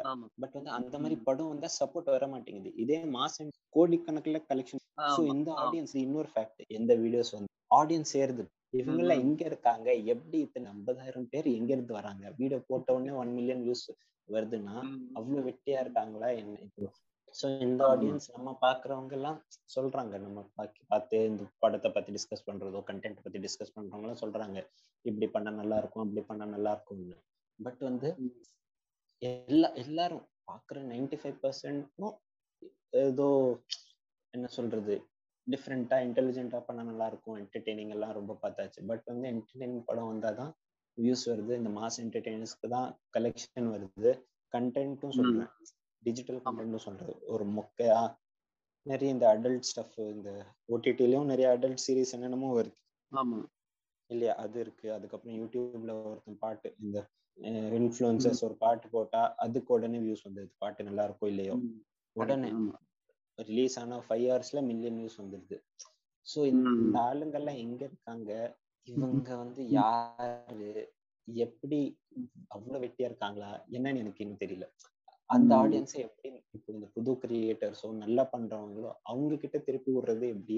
பட் வந்து அந்த மாதிரி. படம் வந்தா சப்போர்ட் வர மாட்டேங்குது. இதே மாசம் கோடிக்கணக்குல கலெக்ஷன் ஆமா. இந்த ஆடியன்ஸ் இன்னொரு ஃபேக்ட் எந்த வீடியோஸ் வந்து ஆடியன்ஸ் சேருது இவங்க எல்லாம். எங்க இருக்காங்க எப்படி இத்தனை ஐம்பதாயிரம் பேர் எங்க இருந்து வராங்க வீடியோ போட்ட உடனே ஒன் மில்லியன் வியூஸ் வருதுன்னா. அவ்வளவு வெட்டியா இருக்காங்களா என்ன இப்போ சோ இந்த. ஆடியன்ஸ் நம்ம பாக்குறவங்க எல்லாம் சொல்றாங்க நம்ம பாக்கி- பார்த்து இந்த படத்தை பத்தி டிஸ்கஸ் பண்றதோ கண்டென்ட் பத்தி டிஸ்கஸ் பண்றவங்க எல்லாம் சொல்றாங்க இப்படி பண்ணா நல்லா இருக்கும் அப்படி பண்ணா நல்லா இருக்கும்னு பட் வந்து. எல்லா எல்லாரும் பாக்குற நைன்டி ஃபைவ் பர்சன்ட்டும் ஏதோ என்ன சொல்றது டிஃப்ரெண்டா இன்டெலிஜென்ட்டா பண்ணா நல்லா இருக்கும். என்டர்டெய்னிங் எல்லாம் ரொம்ப பார்த்தாச்சு. பட் வந்து என்டர்டெய்னிங் படம் வந்தாதான் வியூஸ் வருது. இந்த மாஸ் என்டர்டெய்னர்ஸ்க்கு தான் கலெக்ஷன் வருது. கண்டென்ட்டும். சொல்றேன். டிஜிட்டல். கண்டென்ட்டும் சொல்றது. ஒரு மொக்கையா நிறைய இந்த அடல்ட் ஸ்டஃப் இந்த ஓடிடிலயும் நிறைய அடல்ட் சீரிஸ் என்னென்னமோ வருது. ஆமா. இல்லையா? அது இருக்கு. அதுக்கப்புறம் யூடியூப்ல ஒருத்தன் பாட்டு இந்த இன்ஃப்ளூயன்சர்ஸ் ஒரு பாட்டு போட்டா அதுக்கு உடனே வியூஸ் வந்தது. பாட்டு நல்லா இருக்கோ இல்லையோ. உடனே. ரிலீஸ் ஆன ஃபைவ் ஹவர்ஸ்ல மில்லியன் வியூஸ் வந்துருது. ஸோ. இந்த ஆளுங்கெல்லாம் எங்க இருக்காங்க? இவங்க வந்து யாரு? எப்படி அவ்வளவு வெட்டியா இருக்காங்களா? என்னன்னு எனக்கு இன்னும் தெரியல. அந்த. ஆடியன்ஸை எப்படி இப்போ இந்த புது கிரியேட்டர்ஸோ நல்லா பண்றவங்களோ அவங்க கிட்ட திருப்பி விடுறது எப்படி?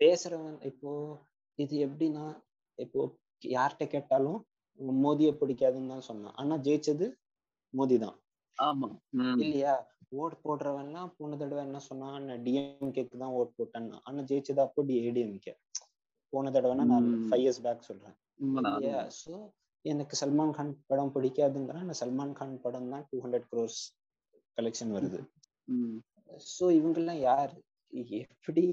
பேசுறவங்க இப்போ இது எப்படின்னா இப்போ யார்கிட்ட கேட்டாலும் மோதியை பிடிக்காதுன்னு தான் சொன்னான். ஆனா ஜெயிச்சது மோதி தான். ஆமா. இல்லையா? ஓட் போடுறவன்லாம் போன தடவை என்ன சொன்னான் நான் டிஎம்கேக்கு தான் ஓட் போட்டேன்னா ஆனா ஜெயிச்சது அப்போ ஏடிஎம்கே போன தடவைனா நான். ஃபைவ் இயர்ஸ் பேக் சொல்றேன். சோ எனக்கு சல்மான் கான் படம் பிடிக்காதுங்கிறான் நான் சல்மான் கான் படம் தான் டூ ஹண்ட்ரட் க்ரோர்ஸ் கலெக்ஷன் வருது. சோ இவங்கெல்லாம் யாரு? எப்படி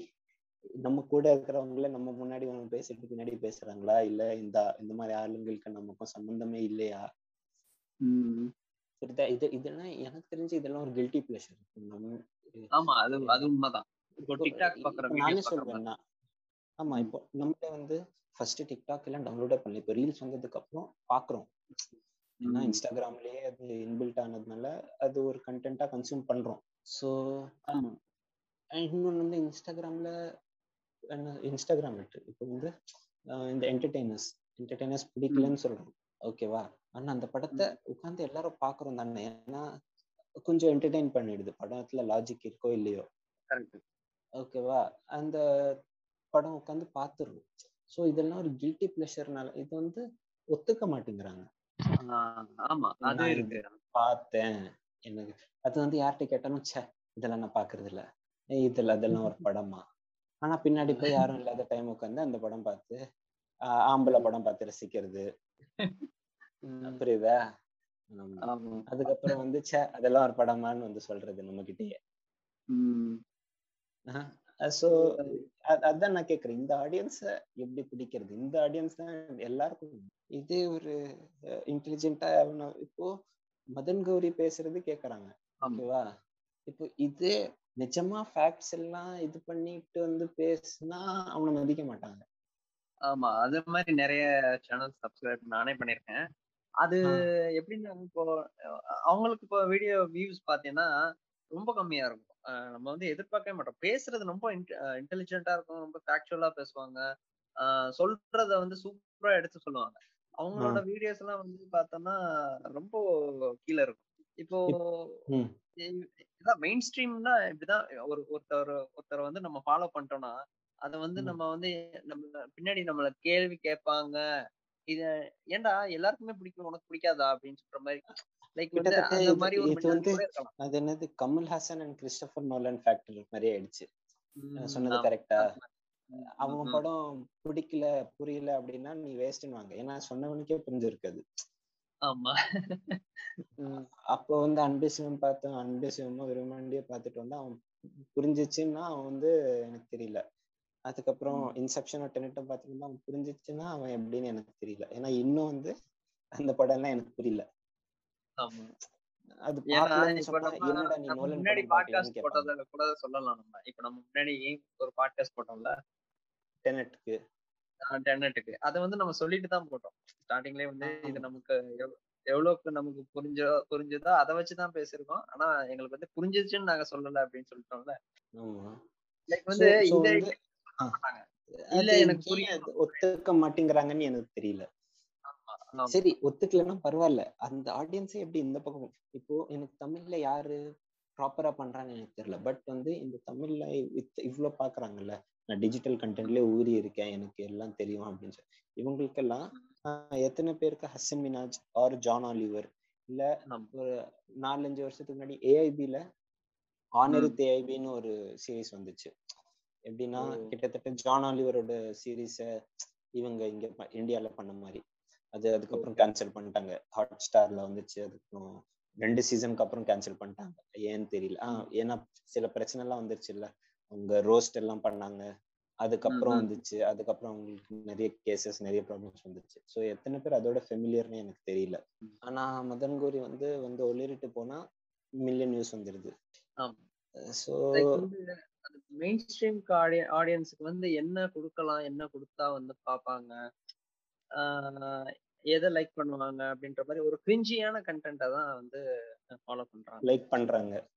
நம்ம கூட இருக்கிறவங்கள நம்ம முன்னாடி அவங்க பேசிட்டு பின்னாடி பேசுறாங்களா? இல்ல இந்த இந்த மாதிரி ஆளுங்களுக்கு நமக்கும் சம்பந்தமே இல்லையா. புரியுதா? இது இதெல்லாம் எனக்கு தெரிஞ்சு இதெல்லாம் ஒரு கில்ட்டி பிளஷர் ஆமா அது அது உண்மைதான். நானே நான். ஆமா இப்போ நம்மளே வந்து ஃபர்ஸ்ட் டிக்டாக் எல்லாம் டவுன்லோடே பண்ணல. இப்போ ரீல்ஸ் வந்ததுக்கு அப்புறம் பாக்குறோம். ஏன்னா. இன்ஸ்டாகிராம்லயே அது இன்பில்ட் ஆனதுனால அது ஒரு கண்டென்ட்டா கன்சியூம் பண்றோம். ஸோ ஆமா. இன்னொன்று வந்து இன்ஸ்டாகிராம்ல என்ன இன்ஸ்டாகிராம் இப்போ வந்து இந்த என்டர்டெய்னர்ஸ் என்டர்டெய்னர்ஸ் பிடிக்கலன்னு சொல்றோம். ஓகேவா ஆனா அந்த படத்தை உட்கார்ந்து எல்லாரும் பாக்குறோம் தானே? ஏன்னா கொஞ்சம் என்டர்டெயின் பண்ணிடுது. படத்துல லாஜிக் இருக்கோ இல்லையோ? ஓகேவா அந்த படம் உட்காந்து பார்த்துருவோம் ஸோ இதெல்லாம் ஒரு கில்ட்டி ப்ளஷர்னால இது வந்து ஒத்துக்க மாட்டேங்கிறாங்க. ஆமா. அது இருக்கு. பார்த்தேன். எனக்கு அது வந்து யார்கிட்ட கேட்டாலும் ச்சே இதெல்லாம் நான் பாக்குறது இல்ல இதெல்லாம் அதெல்லாம் ஒரு படமா? ஆனா பின்னாடி போய் யாரும் இல்லாத டைம் உட்காந்து அந்த படம் பார்த்து ஆம்பளை படம் பார்த்து ரசிக்கிறது. புரியுதா? அதுக்கப்புறம் வந்து ச்சே அதெல்லாம் ஒரு படமான்னு வந்து சொல்றது நம்ம கிட்டயே ஸோ அதான் நான் கேக்குறேன். இந்த ஆடியன்ஸ எப்படி பிடிக்கிறது? இந்த ஆடியன்ஸ் தான் எல்லாருக்கும் இதே ஒரு இன்டெலிஜென்ட்டா இப்போ மதன் கௌரி பேசுறது கேக்குறாங்க. ஓகேவா? இப்போ இதே நிஜமா ஃபேக்ட்ஸ் எல்லாம் இது பண்ணிட்டு வந்து பேசுனா அவனை மதிக்க மாட்டாங்க. ஆமா. அது மாதிரி நிறைய சேனல் சப்ஸ்கிரைப் நானே பண்ணிருக்கேன். அது. எப்படின்னா இப்போ அவங்களுக்கு இப்போ வீடியோ வியூஸ் பாத்தீங்கன்னா ரொம்ப கம்மியா இருக்கும். நம்ம வந்து எதிர்பார்க்கவே மாட்டோம். பேசுறது ரொம்ப இன்டெலிஜென்ட்டா இருக்கும். ரொம்ப ஃபேக்சுவலா பேசுவாங்க. சொல்றத வந்து சூப்பரா எடுத்து சொல்லுவாங்க. அவங்களோட வீடியோஸ் எல்லாம் வந்து பார்த்தோம்னா ரொம்ப கீழே இருக்கும். இப்போ இதான் மெயின் ஸ்ட்ரீம்னா இப்படிதான் ஒரு ஒருத்தர் ஒருத்தரை வந்து நம்ம ஃபாலோ பண்ணிட்டோம்னா அதை வந்து. நம்ம வந்து நம்ம பின்னாடி நம்மள கேள்வி கேட்பாங்க. இத ஏன்டா எல்லாருக்குமே பிடிக்கும் உனக்கு பிடிக்காதா? அப்படின்னு சொல்ற மாதிரி இது- வந்து அது என்னது? Kamal Haasan and Christopher Nolan factor மாதிரி ஆயிடுச்சு. சொன்னது. கரெக்டா உம் படம் பிடிக்கல புரியல அப்படின்னா நீ வேஸ்ட்னு வாங்க ஏன்னா சொன்னவனுக்கே புரிஞ்சிருக்காது ஆமா. அப்போ வந்து அன்பு சிவம் பார்த்தோம். அன்பு சிவமும் விரும்பாண்டியே பார்த்துட்டு வந்து அவன் புரிஞ்சிச்சுன்னா அவன் வந்து எனக்கு தெரியல. அதுக்கப்புறம். இன்செப்ஷன் டெனட்டும் பார்த்துட்டு அவன் புரிஞ்சிச்சுன்னா அவன் எப்படின்னு எனக்கு தெரியல. ஏன்னா இன்னும் வந்து அந்த படம் எல்லாம் எனக்கு புரியல. அது முன்னாடி பாட்காஸ்ட் போட்டதுல கூட சொல்லலாம் நம்ம. இப்ப நம்ம முன்னாடி ஒரு பாட்காஸ்ட் போட்டோம்ல? டெனட்க்கு டென்னட்டுக்கு அதை வந்து நம்ம சொல்லிட்டு தான் போட்டோம். ஸ்டார்டிங்லயே வந்து இது. நமக்கு எவ்- எவ்வளவுக்கு நமக்கு புரிஞ்சோ புரிஞ்சதோ அதை வச்சுதான் பேசியிருக்கோம். ஆனா எங்களுக்கு வந்து புரிஞ்சிச்சுன்னு நாங்க சொல்லல அப்படின்னு சொல்லிட்டோம்ல. லைக் வந்து இந்த அது இல்ல, எனக்கு. அது ஒத்துக்க மாட்டேங்கிறாங்கன்னு எனக்கு தெரியல. சரி ஒத்துக்கலைன்னா பரவாயில்ல. அந்த ஆடியன்ஸே எப்படி இந்த பக்கம்? இப்போ எனக்கு தமிழ்ல யாரு ப்ராப்பரா பண்றாங்கன்னு எனக்கு தெரியல. பட் வந்து இந்த தமிழ்ல இத்- இவ்ளோ பாக்குறாங்கல்ல. நான் டிஜிட்டல் கண்டென்ட்லயே ஊறி இருக்கேன். எனக்கு எல்லாம் தெரியும் அப்படின்னு சொல்லி. இவங்களுக்கெல்லாம் எத்தனை பேருக்கு Hasan Minhaj or John Oliver இல்ல. ஒரு நாலஞ்சு வருஷத்துக்கு முன்னாடி ஏஐபில ஆனரித் ஏஐபின்னு ஒரு சீரிஸ் வந்துச்சு. எப்படின்னா. கிட்டத்தட்ட ஜான் ஆலிவரோட சீரீஸ இவங்க இங்க இந்தியால பண்ண மாதிரி. அது அதுக்கப்புறம் கேன்சல் பண்ணிட்டாங்க. ஹாட் ஸ்டார்ல வந்துச்சு அதுக்கப்புறம் ரெண்டு சீசனுக்கு அப்புறம் கேன்சல் பண்ணிட்டாங்க. ஏன்னு தெரியல. ஆஹ் ஏன்னா சில பிரச்சனை எல்லாம் வந்துருச்சு இல்ல அவங்க ரோஸ்ட் எல்லாம் பண்ணாங்க. அதுக்கப்புறம். வந்துச்சு. அதுக்கப்புறம் அவங்களுக்கு நிறைய கேசஸ் நிறைய ப்ராப்ளம்ஸ் வந்துச்சு. ஸோ எத்தனை பேர் அதோட ஃபெமிலியர்னு எனக்கு தெரியல. ஆனா மதன் கோரி வந்து வந்து ஒளிரிட்டு போனா மில்லியன் நியூஸ் வந்துருது. ஸோ மெயின் ஸ்ட்ரீம்க்கு ஆடியன்ஸுக்கு வந்து என்ன கொடுக்கலாம் என்ன கொடுத்தா வந்து பார்ப்பாங்க? எதை லைக் பண்ணுவாங்க அப்படின்ற மாதிரி ஒரு கிரிஞ்சியான கண்டென்ட்டை தான் வந்து ஃபாலோ பண்றாங்க. லைக் பண்றாங்க.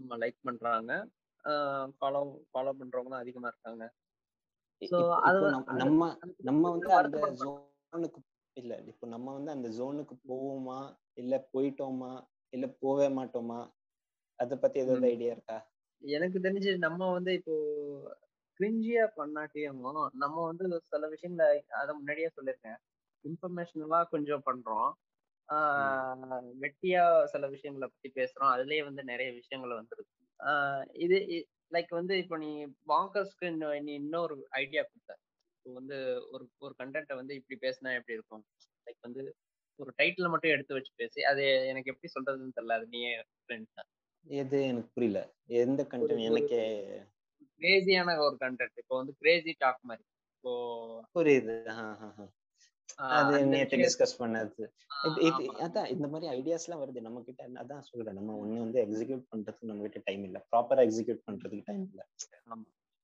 ஆமா லைக் பண்றாங்க. ஃபாலோ ஃபாலோ பண்றவங்களும் அதிகமா இருக்காங்க. இப்போ- அது நம்ம- நம்ம வந்து அந்த ஜோனுக்கு இல்ல இப்போ நம்ம வந்து அந்த ஜோனுக்கு போவோமா இல்ல போயிட்டோமா இல்ல போவே மாட்டோமா? அத பத்தி ஏதாவது. ஐடியா இருக்கா? எனக்கு தெரிஞ்சு நம்ம வந்து இப்போ கிரிஞ்சியா பண்ணாட்டியும் நம்ம வந்து சில விஷயங்கள அத முன்னாடியே சொல்லியிருக்கேன். இன்ஃபர்மேஷனலா கொஞ்சம் பண்றோம். வெட்டியா சில விஷயங்களை பத்தி பேசுறோம். அதுலயே வந்து நிறைய விஷயங்கள் வந்துருக்கு. இது லைக் வந்து இப்போ நீ பாங்கர்ஸ்க்கு நீ இன்னொரு ஐடியா கொடுத்த. இப்போ வந்து ஒரு ஒரு கண்டென்ட்டை வந்து இப்படி பேசினா எப்படி இருக்கும்? லைக் வந்து ஒரு டைட்டில் மட்டும் எடுத்து வச்சு பேசி அது எனக்கு எப்படி சொல்றதுன்னு தெரியல. அது நீயே பண்ணு. எது எனக்கு புரியல. எந்த கண்டென்ட் எனக்கே கிரேசியான ஒரு கண்டென்ட் இப்போ வந்து கிரேசி டாக் மாதிரி. இப்போ புரியுது. அது விஷயம் டிஸ்கஸ் பண்ணது. அதான் இந்த மாதிரி ஐடியாஸ் எல்லாம் வருது. நம்ம கிட்ட அதான் சொல்றேன். நம்ம ஒண்ணு வந்து எக்ஸிக்யூட் பண்றதுக்கு நம்ம கிட்ட டைம் இல்ல. ப்ராப்பரா எக்ஸிக்யூட் பண்றதுக்கு டைம் இல்ல.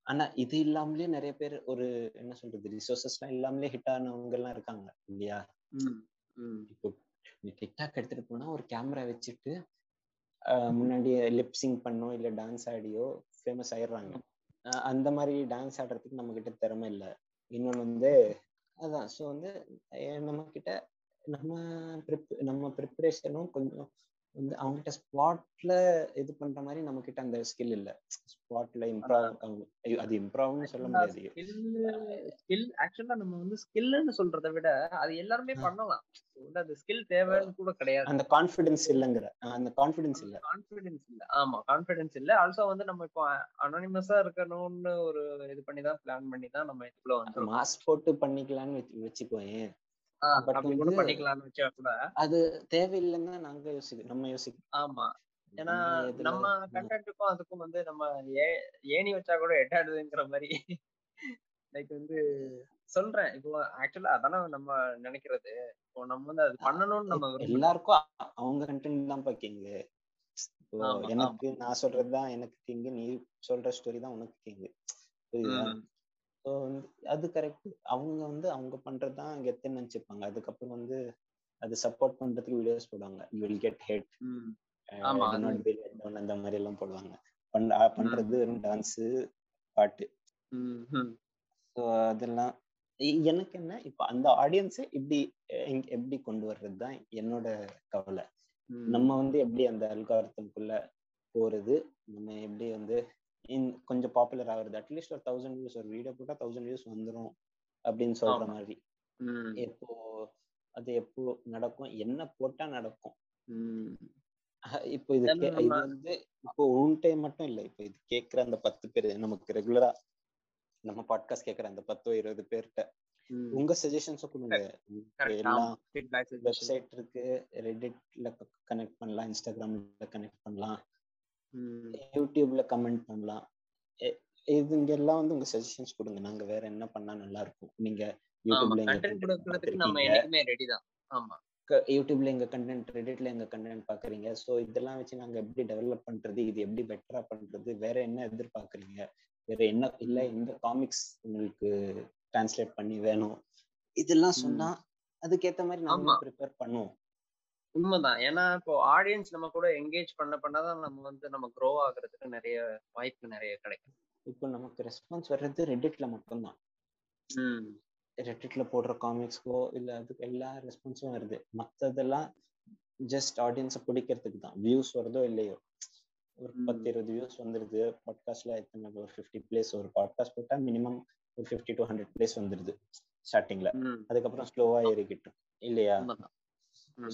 ஆனா இது இல்லாமலே நிறைய பேர் ஒரு என்ன சொல்றது ரிசோர்சஸ் எல்லாம் இல்லாமலே ஹிட் ஆனவங்க எல்லாம் இருக்காங்க இல்லையா. இப்போ டிக்டாக் எடுத்துட்டு போனா ஒரு கேமரா வச்சுட்டு முன்னாடி லிப்சிங் பண்ணோ இல்ல டான்ஸ் ஆடியோ ஃபேமஸ் ஆயிடுறாங்க. அந்த மாதிரி டான்ஸ் ஆடுறதுக்கு நம்ம கிட்ட திறமை இல்ல. இன்னொன்னு வந்து அதான். ஸோ வந்து நம்ம கிட்ட நம்ம prep- நம்ம ப்ரிப்பரேஷனும் கொஞ்சம் வந்து அவங்ககிட்ட ஸ்பாட்ல இது பண்ற மாதிரி நம்ம கிட்ட அந்த ஸ்கில் இல்ல. ஸ்பாட்ல இம்ப்ரூவ் அது இம்ப்ரூவ்னு சொல்ல முடியாது. ஸ்கில் ஆக்சுவலா நம்ம வந்து ஸ்கில்னு சொல்றதை விட அது எல்லாருமே பண்ணலாம். அது ஸ்கில் தேவைன்னு கூட கிடையாது. அந்த கான்ஃபிடன்ஸ் இல்லங்கிற அந்த கான்ஃபிடன்ஸ் இல்ல. கான்ஃபிடன்ஸ் இல்ல. ஆமா கான்ஃபிடன்ஸ் இல்ல. ஆல்சோ வந்து நம்ம இப்போ அனானிமஸா இருக்கணும்னு ஒரு இது பண்ணி தான் பிளான் பண்ணி தான் நம்ம இதுக்குள்ள வந்து மாஸ் போட்டு பண்ணிக்கலாம்னு வச்சு வச்சுக்கோயேன். அது தேவையில்லைன்னு தான் நாங்க யோசிக்க நம்ம யோசிக்கிறோம் ஆமா. ஏன்னா நம்ம கண்டென்ட்டுக்கும் அதுக்கும் வந்து நம்ம ஏ ஏணி வச்சா கூட எட்டாடுதுங்கிற மாதிரி. லைக் வந்து சொல்றேன். இப்போ ஆக்சுவலா அதானே நம்ம நினைக்கிறது. இப்போ நம்ம வந்து அது பண்ணணும்னு நம்ம. எல்லாருக்கும் அவங்க கண்டென்ட் தான் பாக்கீங்க எனக்கு நான் சொல்றதுதான் எனக்கு கிங்கு. நீ சொல்ற ஸ்டோரி தான் உனக்கு கிங்கு. ஸோ வந்து அது கரெக்ட் அவங்க வந்து அவங்க பண்றது தான் கெத்துன்னு நினைச்சுப்பாங்க. அதுக்கப்புறம் வந்து அது சப்போர்ட் பண்றதுக்கு வீடியோஸ் போடுவாங்க. யூ வில் கெட் ஹேட் அந்த மாதிரி எல்லாம் போடுவாங்க. பண்றது வெறும் டான்ஸ் பாட்டு. ஸோ அதெல்லாம் எனக்கு என்ன இப்போ அந்த ஆடியன்ஸை இப்படி எப்படி கொண்டு வர்றது தான் என்னோட கவலை. நம்ம வந்து எப்படி அந்த அல்காரத்தம்குள்ள போறது? நம்ம எப்படி வந்து இன்- கொஞ்சம் பாப்புலர் ஆகுறது. அட்லீஸ்ட் ஒரு தௌசண்ட் வியூஸ் ஒரு வீடியோ போட்டா தௌசண்ட் வியூஸ் வந்துரும் அப்படின்னு சொல்ற. மாதிரி. எப்போ அது எப்போ நடக்கும் என்ன போட்டா நடக்கும். இப்போ இது இது வந்து இப்போ உன் டைம் மட்டும் இல்ல இப்போ இது கேக்குற அந்த பத்து பேர் நமக்கு ரெகுலரா நம்ம பாட்காஸ்ட் கேக்குற அந்த பத்தோ இருபது பேர்கிட்ட. உங்க சஜஷன்ஸும் கொடுங்க. எல்லாம். வெப்சைட் இருக்கு ரெடிட்ல கனெக்ட் பண்ணலாம் இன்ஸ்டாகிராம்ல கனெக்ட் பண்ணலாம். யூடியூப்ல கமெண்ட் பண்ணலாம். இது இங்க எல்லாம் வந்து உங்க சஜஷன்ஸ் கொடுங்க. நாங்க வேற என்ன பண்ணா நல்லா இருக்கும்? நீங்க யூடியூப்ல யூடியூப்ல எங்க கண்டென்ட் ரெடிட்ல எங்க கண்டென்ட் பாக்குறீங்க? சோ இதெல்லாம் வச்சு நாங்க எப்படி டெவலப் பண்றது? இது எப்படி பெட்டரா பண்றது? வேற என்ன எதிர்பார்க்கறீங்க? வேற என்ன இல்ல எந்த காமிக்ஸ் உங்களுக்கு டிரான்ஸ்லேட் பண்ணி வேணும்? இதெல்லாம் சொன்னா அதுக்கேத்த மாதிரி ஆமா. ப்ரிப்பேர் பண்ணுவோம். உண்மைதான். ஏன்னா இப்போ ஆடியன்ஸ் நம்ம கூட என்கேஜ் பண்ண பண்ணாதான் நம்ம வந்து நம்ம க்ரோ ஆகுறதுக்கு நிறைய வாய்ப்பு நிறைய கிடைக்கும். இப்போ நமக்கு ரெஸ்பான்ஸ் வர்றது ரெடிட்ல மட்டும்தான். ம். ரெட்டிட்ல போடுற காமிக்ஸ்க்கோ இல்ல அதுக்கு எல்லா ரெஸ்பான்ஸும் வருது. மத்ததெல்லாம் ஜஸ்ட் ஆடியன்ஸை பிடிக்கிறதுக்கு தான். வியூஸ் வருதோ இல்லையோ. ஒரு. பத்து இருபது வியூஸ் வந்துருது. பாட்காஸ்ட்ல எத்தனை ஒரு ஃபிஃப்டி பிளேஸ் ஒரு பாட்காஸ்ட் போட்டா மினிமம் ஒரு ஃபிஃப்டி டு ஹண்ட்ரட் பிளேஸ் வந்துருது ஸ்டார்டிங்ல அதுக்கப்புறம் ஸ்லோவா ஏறிக்கிட்டோம் இல்லையா.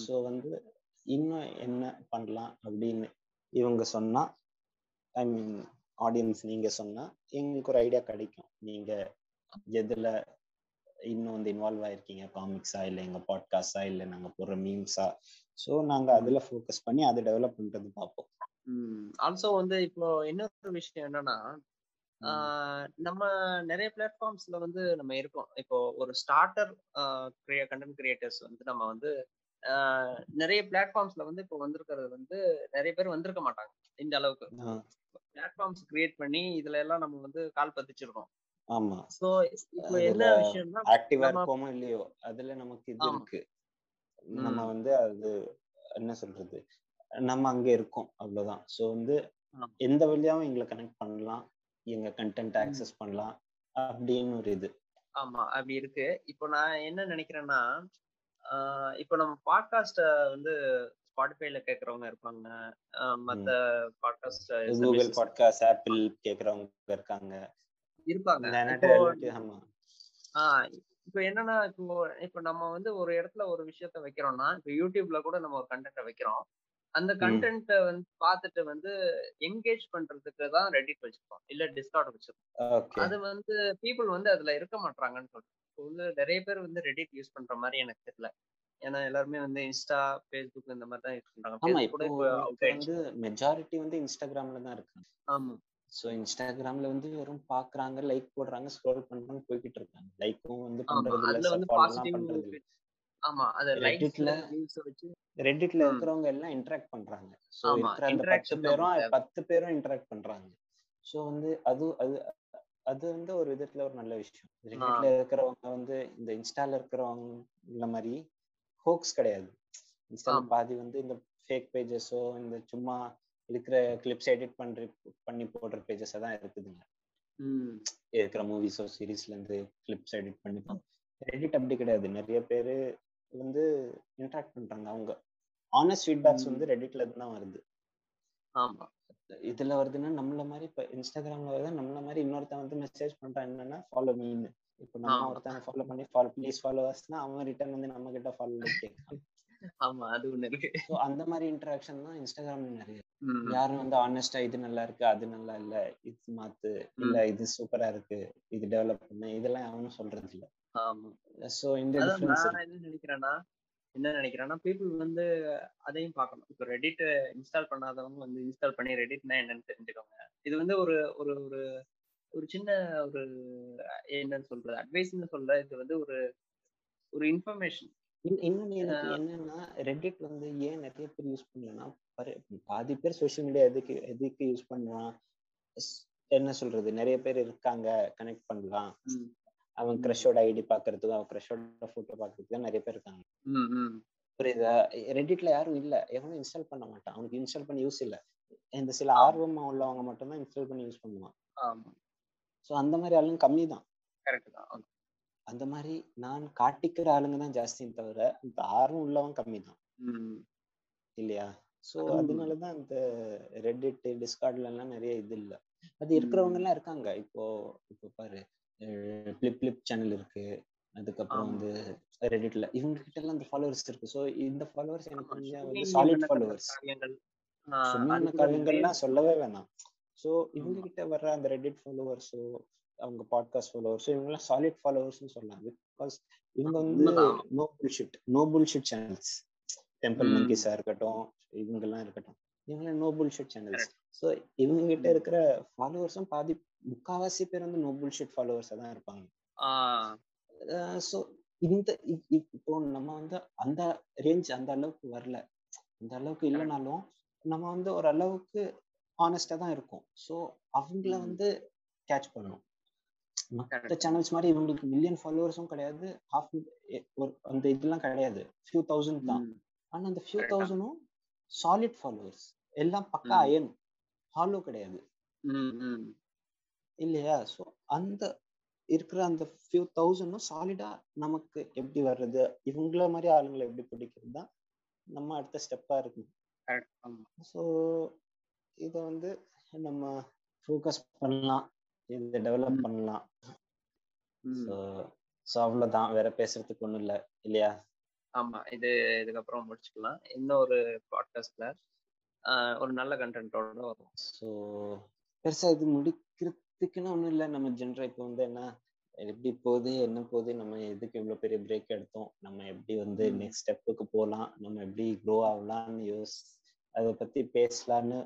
ஸோ வந்து இன்னும் என்ன பண்ணலாம் அப்படின்னு இவங்க சொன்னா ஐ மீன் ஆடியன்ஸ் நீங்க சொன்னா எங்களுக்கு ஒரு ஐடியா கிடைக்கும். நீங்க எதுல இன்னும் வந்து இன்வால்வ் ஆயிருக்கீங்க? காமிக்ஸா இல்ல எங்க பாட்காஸ்டா இல்ல நாங்க போடுற மீம்ஸா ஸோ நாங்க அதுல ஃபோக்கஸ் பண்ணி அதை டெவலப் பண்றது பார்ப்போம். ஆல்சோ வந்து இப்போ இன்னொரு விஷயம் என்னன்னா நம்ம நிறைய பிளாட்ஃபார்ம்ஸ்ல வந்து நம்ம இருக்கோம். இப்போ ஒரு ஸ்டார்டர் கண்டென்ட் கிரியேட்டர்ஸ் வந்து நம்ம வந்து நிறைய பிளாட்ஃபார்ம்ஸ்ல வந்து இப்போ வந்திருக்கிறது வந்து நிறைய பேர் வந்திருக்க மாட்டாங்க. இந்த அளவுக்கு. பிளாட்ஃபார்ம்ஸ் கிரியேட் பண்ணி இதுல எல்லாம் நம்ம வந்து கால் பதிச்சிருக்கோம். ஆமா. சோ இப்போ என்ன விஷயம்னா ஆக்டிவா இருப்போமோ இல்லையோ அதுல நமக்கு இது. இருக்கு. நம்ம. வந்து அது என்ன சொல்றது? நம்ம அங்க இருக்கோம் அவ்வளவுதான். சோ வந்து. எந்த வழியாவும் எங்களை கனெக்ட் பண்ணலாம். எங்க கண்டென்ட். ஆக்சஸ் பண்ணலாம். அப்படின்னு ஒரு இது. ஆமா அப்படி இருக்கு. இப்போ நான் என்ன நினைக்கிறேன்னா இப்போ நம்ம பாட்காஸ்ட வந்து ஸ்பாட்டிஃபைல கேக்குறவங்க இருப்பாங்க. மத்த பாட்காஸ்ட் கூகுள் பாட்காஸ்ட் ஆப்பிள் கேக்குறவங்க இருக்காங்க. இருப்பாங்க. இப்போ என்னன்னா இப்போ இப்போ நம்ம வந்து ஒரு இடத்துல ஒரு விஷயத்த வைக்கிறோம்னா இப்போ யூடியூப்ல கூட நம்ம ஒரு கண்டென்ட்டை வைக்கிறோம். அந்த கண்டென்ட்டை வந்து பார்த்துட்டு வந்து என்கேஜ் பண்றதுக்கு தான் ரெடிட் வச்சிருக்கோம். இல்ல டிஸ்கார்ட் வச்சிருக்கோம். அது வந்து பீப்புள் வந்து அதுல இருக்க மாட்டாங்கன்னு சொல்றேன். இப்போ வந்து நிறைய பேர் வந்து ரெடிட் யூஸ் பண்ற மாதிரி எனக்கு தெரியல ஏன்னா எல்லாருமே வந்து இன்ஸ்டா ஃபேஸ்புக் இந்த மாதிரி தான் யூஸ் பண்றாங்க. ஆமா இப்போ வந்து மெஜாரிட்டி வந்து இன்ஸ்டாகிராம்ல தான் இருக்காங்க. ஆமா. ஸோ இன்ஸ்டாகிராம்ல வந்து வெறும் பாக்குறாங்க லைக் போடுறாங்க ஸ்க்ரோல் பண்றாங்க போய்கிட்டு இருக்காங்க. லைக்கும் வந்து பண்றது இல்ல பண்றது ஆமா அது ரெட்டிட்ல ம். இருக்கிறவங்க எல்லாம் இன்டராக்ட் பண்றாங்க. ஆமா, இருக்கிற அந்த பேரும் நமக்கு தேவை. பத்து பேரும் இன்டராக்ட் பண்றாங்க. ஸோ வந்து அது அது அது வந்து ஒரு விதத்துல ஒரு நல்ல விஷயம். ரெட்டிட்ல இருக்கிறவங்க வந்து இந்த இன்ஸ்டால இருக்கிறவங்க மாதிரி ஹோக்ஸ் கிடையாது. இன்ஸ்டால. பாதி வந்து இந்த ஃபேக் பேஜஸோ இந்த சும்மா இருக்கிற கிளிப்ஸ் எடிட் பண்ற பண்ணி போடுற பேஜஸ் தான் இருக்குதுங்க இருக்கிற மூவிஸோ சீரீஸ்ல இருந்து கிளிப்ஸ் எடிட் பண்ணி ரெடிட் அப்படி கிடையாது. நிறைய பேரு வந்து இன்ட்ராக்ட் பண்றாங்க அவங்க. Honest feedbacks. வந்து ரெடிட்ல இருந்து தான் வருது. ஆமா. இதுல வருதுன்னா நம்மள மாதிரி இப்ப இன்ஸ்டாகிராம்ல வருது நம்மள மாதிரி இன்னொருத்தன் வந்து மெசேஜ் பண்றான் என்னன்னா ஃபாலோ மீன்னு இப்ப நம்ம. ஒருத்தனை ஃபாலோ பண்ணி ஃபாலோ ப்ளீஸ் ஃபாலோவர்ஸ்னா அவன் ரிட்டர்ன் வந்து நம்ம கிட்ட ஃபாலோ கேட்கறான். ஆமா அது ஒண்ணு இருக்கு. ஸோ அந்த மாதிரி இன்டராக்ஷன் தான் இன்ஸ்டாகிராம்ல நிறைய. யாரும் வந்து ஆனஸ்டா இது நல்லா இருக்கு அது நல்லா இல்ல இது மாத்து இல்ல இது சூப்பரா இருக்கு இது டெவலப் பண்ணு இதெல்லாம் அவனும் சொல்றது இல்ல ஆமா. ஸோ இந்த நான் என்ன நினைக்கிறேன்னா என்ன நினைக்கிறேன்னா பீப்புள் வந்து அதையும் பார்க்கணும். இப்போ ரெடிட் இன்ஸ்டால் பண்ணாதவங்க வந்து இன்ஸ்டால் பண்ணி ரெடிட்னா என்னன்னு தெரிஞ்சுக்கோங்க. இது வந்து ஒரு ஒரு ஒரு ஒரு சின்ன ஒரு என்னன்னு சொல்றது அட்வைஸ்னு சொல்ற இது வந்து ஒரு ஒரு இன்ஃபர்மேஷன் எனக்கு என்னன்னா ரெடிட் வந்து ஏன் நிறைய பேர் யூஸ் பண்ணலன்னா பாரு, பாதி பேர் சோஷியல் மீடியா எதுக்கு எதுக்கு யூஸ் ஸ்- என்ன சொல்றது? நிறைய பேர் இருக்காங்க கனெக்ட் பண்ணலாம். அவன். க்ரஷோட ஐடி பாக்குறதுக்கு அவன் க்ரஷோட போட்டோ பாக்குறதுக்கு தான் நிறைய பேர் இருக்காங்க. புரியுதா? ரெடிட்ல யாரும் இல்ல. எவனும் இன்ஸ்டால் பண்ண மாட்டான். அவனுக்கு இன்ஸ்டால் பண்ணி யூஸ் இல்ல. இந்த சில. ஆர்வமா உள்ளவங்க மட்டும் தான் இன்ஸ்டால் பண்ணி யூஸ் பண்ணுவான். ஸோ அந்த மாதிரி ஆளுங்க கம்மி தான். அந்த மாதிரி நான் காட்டிக்கிற ஆளுங்க தான் ஜாஸ்தியும் தவிர இந்த ஆர்வம் உள்ளவன் கம்மி தான். இல்லையா? ஸோ உண்மை. அதனாலதான் இந்த ரெடிட் டிஸ்கார்ட்ல எல்லாம் நிறைய இது இல்ல. அது இருக்கிறவங்க எல்லாம் இருக்காங்க. இப்போ இப்போ பாரு. பிளிப் பிளிப் சேனல் இருக்கு அதுக்கப்புறம். வந்து ரெடிட்ல இவங்க கிட்ட எல்லாம் இந்த ஃபாலோவர்ஸ் இருக்கு ஸோ இந்த ஃபாலோவர்ஸ் எனக்கு கொஞ்சம் சுமி வந்து சாலிட் ஃபாலோவர்ஸ் கூட காரியங்கள்லாம் சொல்லவே வேணாம் ஸோ இவங்க. கிட்ட வர்ற அந்த ரெடிட் ஃபாலோவர்ஸோ அவங்க பாட்காஸ்ட் ஃபாலோவர்ஸோ இவங்கெல்லாம் சாலிட் ஃபாலோவர்ஸ்னு சொல்லலாம் பிகாஸ் இவங்க வந்து உண்மைதான். No bullshit no bullshit channels temple. மங்கிஸா இருக்கட்டும் இவங்கெல்லாம் இருக்கட்டும் இவங்கெல்லாம் நோ புல்ஷிட் சேனல்ஸ். ஸோ இவங்க கிட்ட. இருக்கிற ஃபாலோவர்ஸும் பாதி முக்காவாசி பேர் வந்து நோ புல்ஷிட் ஃபாலோவர்ஸா தான் இருப்பாங்க ஸோ இந்த இப்போ நம்ம வந்து அந்த ரேஞ்ச் அந்த அளவுக்கு வரல அந்த அளவுக்கு இல்லைனாலும் நம்ம வந்து ஒரு அளவுக்கு ஆனஸ்டா தான் இருக்கும் ஸோ அவங்கள. வந்து கேட்ச் பண்ணணும் மற்ற. சேனல்ஸ் மாதிரி இவங்களுக்கு மில்லியன் ஃபாலோவர்ஸும் கிடையாது ஹாஃப் ஒரு அந்த இதெல்லாம் கிடையாது ஃபியூ தௌசண்ட் தான். ஆனா அந்த ஃபியூ. தௌசண்டும் சாலிட் ஃபாலோவர்ஸ் எல்லாம் பக்கா. அயன் ஹாலோ கிடையாது. இல்லையா? ஸோ அந்த இருக்கிற அந்த ஃபியூ தௌசண்டும் சாலிடா நமக்கு எப்படி வர்றது? இவங்கள மாதிரி ஆளுங்களை எப்படி பிடிக்கிறது தான் நம்ம அடுத்த ஸ்டெப்பா. ஆமா. ஸோ இதை வந்து நம்ம ஃபோக்கஸ் பண்ணலாம். இதை டெவலப். பண்ணலாம். ஸோ அவ்வளோதான் வேற பேசுறதுக்கு ஒன்றும் இல்லை. இல்லையா? ஆமா. இது இதுக்கப்புறம் முடிச்சுக்கலாம். இன்னொரு பாட்காஸ்ட்ல ஒரு நல்ல கண்டென்ட்டோட வரும் ஸோ பெருசா இது முடிக்கிறதுக்குன்னு ஒன்றும் இல்லை நம்ம ஜென்ரா இப்போ வந்து என்ன எப்படி போகுது என்ன போகுது நம்ம எதுக்கு இவ்வளோ பெரிய பிரேக் எடுத்தோம் நம்ம எப்படி வந்து. நெக்ஸ்ட் ஸ்டெப்புக்கு போகலாம் நம்ம எப்படி க்ரோ ஆகலாம்னு யோஸ் அதை பத்தி பேசலான்னு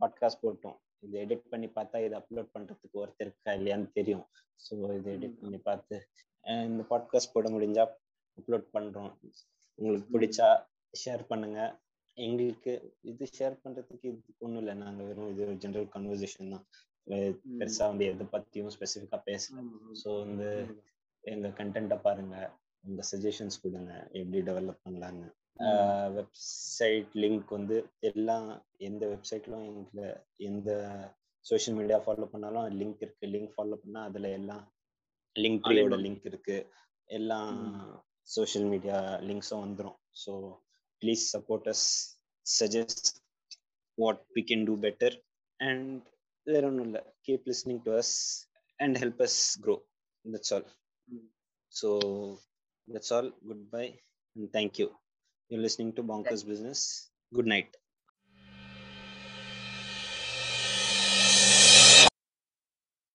பாட்காஸ்ட் போட்டோம் இது எடிட் பண்ணி பார்த்தா இதை அப்லோட் பண்றதுக்கு ஒருத்தர் இருக்கா இல்லையான்னு தெரியும் ஸோ இதை எடிட். பண்ணி பார்த்து இந்த பாட்காஸ்ட் போட முடிஞ்சா அப்லோட் பண்றோம் உங்களுக்கு. பிடிச்சா ஷேர் பண்ணுங்க எங்களுக்கு இது ஷேர் பண்றதுக்கு இது ஒண்ணும் இல்லை நாங்க வெறும் இது ஒரு ஜெனரல் கன்வர்சேஷன் தான். பெருசா வந்து எதை பத்தியும் ஸ்பெசிஃபிக்கா பேசல ஆமா, ஆமா. ஸோ வந்து. எங்க கண்டென்ட்டை பாருங்க உங்க சஜஷன்ஸ் கொடுங்க எப்படி டெவலப் பண்ணலான்னு. வெப்சைட் லிங்க் வந்து எல்லாம் எந்த வெப்சைட்லும் எங்களை எந்த சோஷியல் மீடியா ஃபாலோ பண்ணாலும் லிங்க் இருக்கு லிங்க் ஃபாலோ பண்ணா அதுல எல்லாம் லிங்க் ட்ரீயோட. லிங்க் இருக்கு எல்லா. சோஷியல் மீடியா லிங்க்ஸும் வந்துரும் so please support us suggest what we can do better and வேற ஒன்றும் இல்லை keep listening to us and help us grow that's all hmm. So that's all good bye and thank you you listening to bankers business good night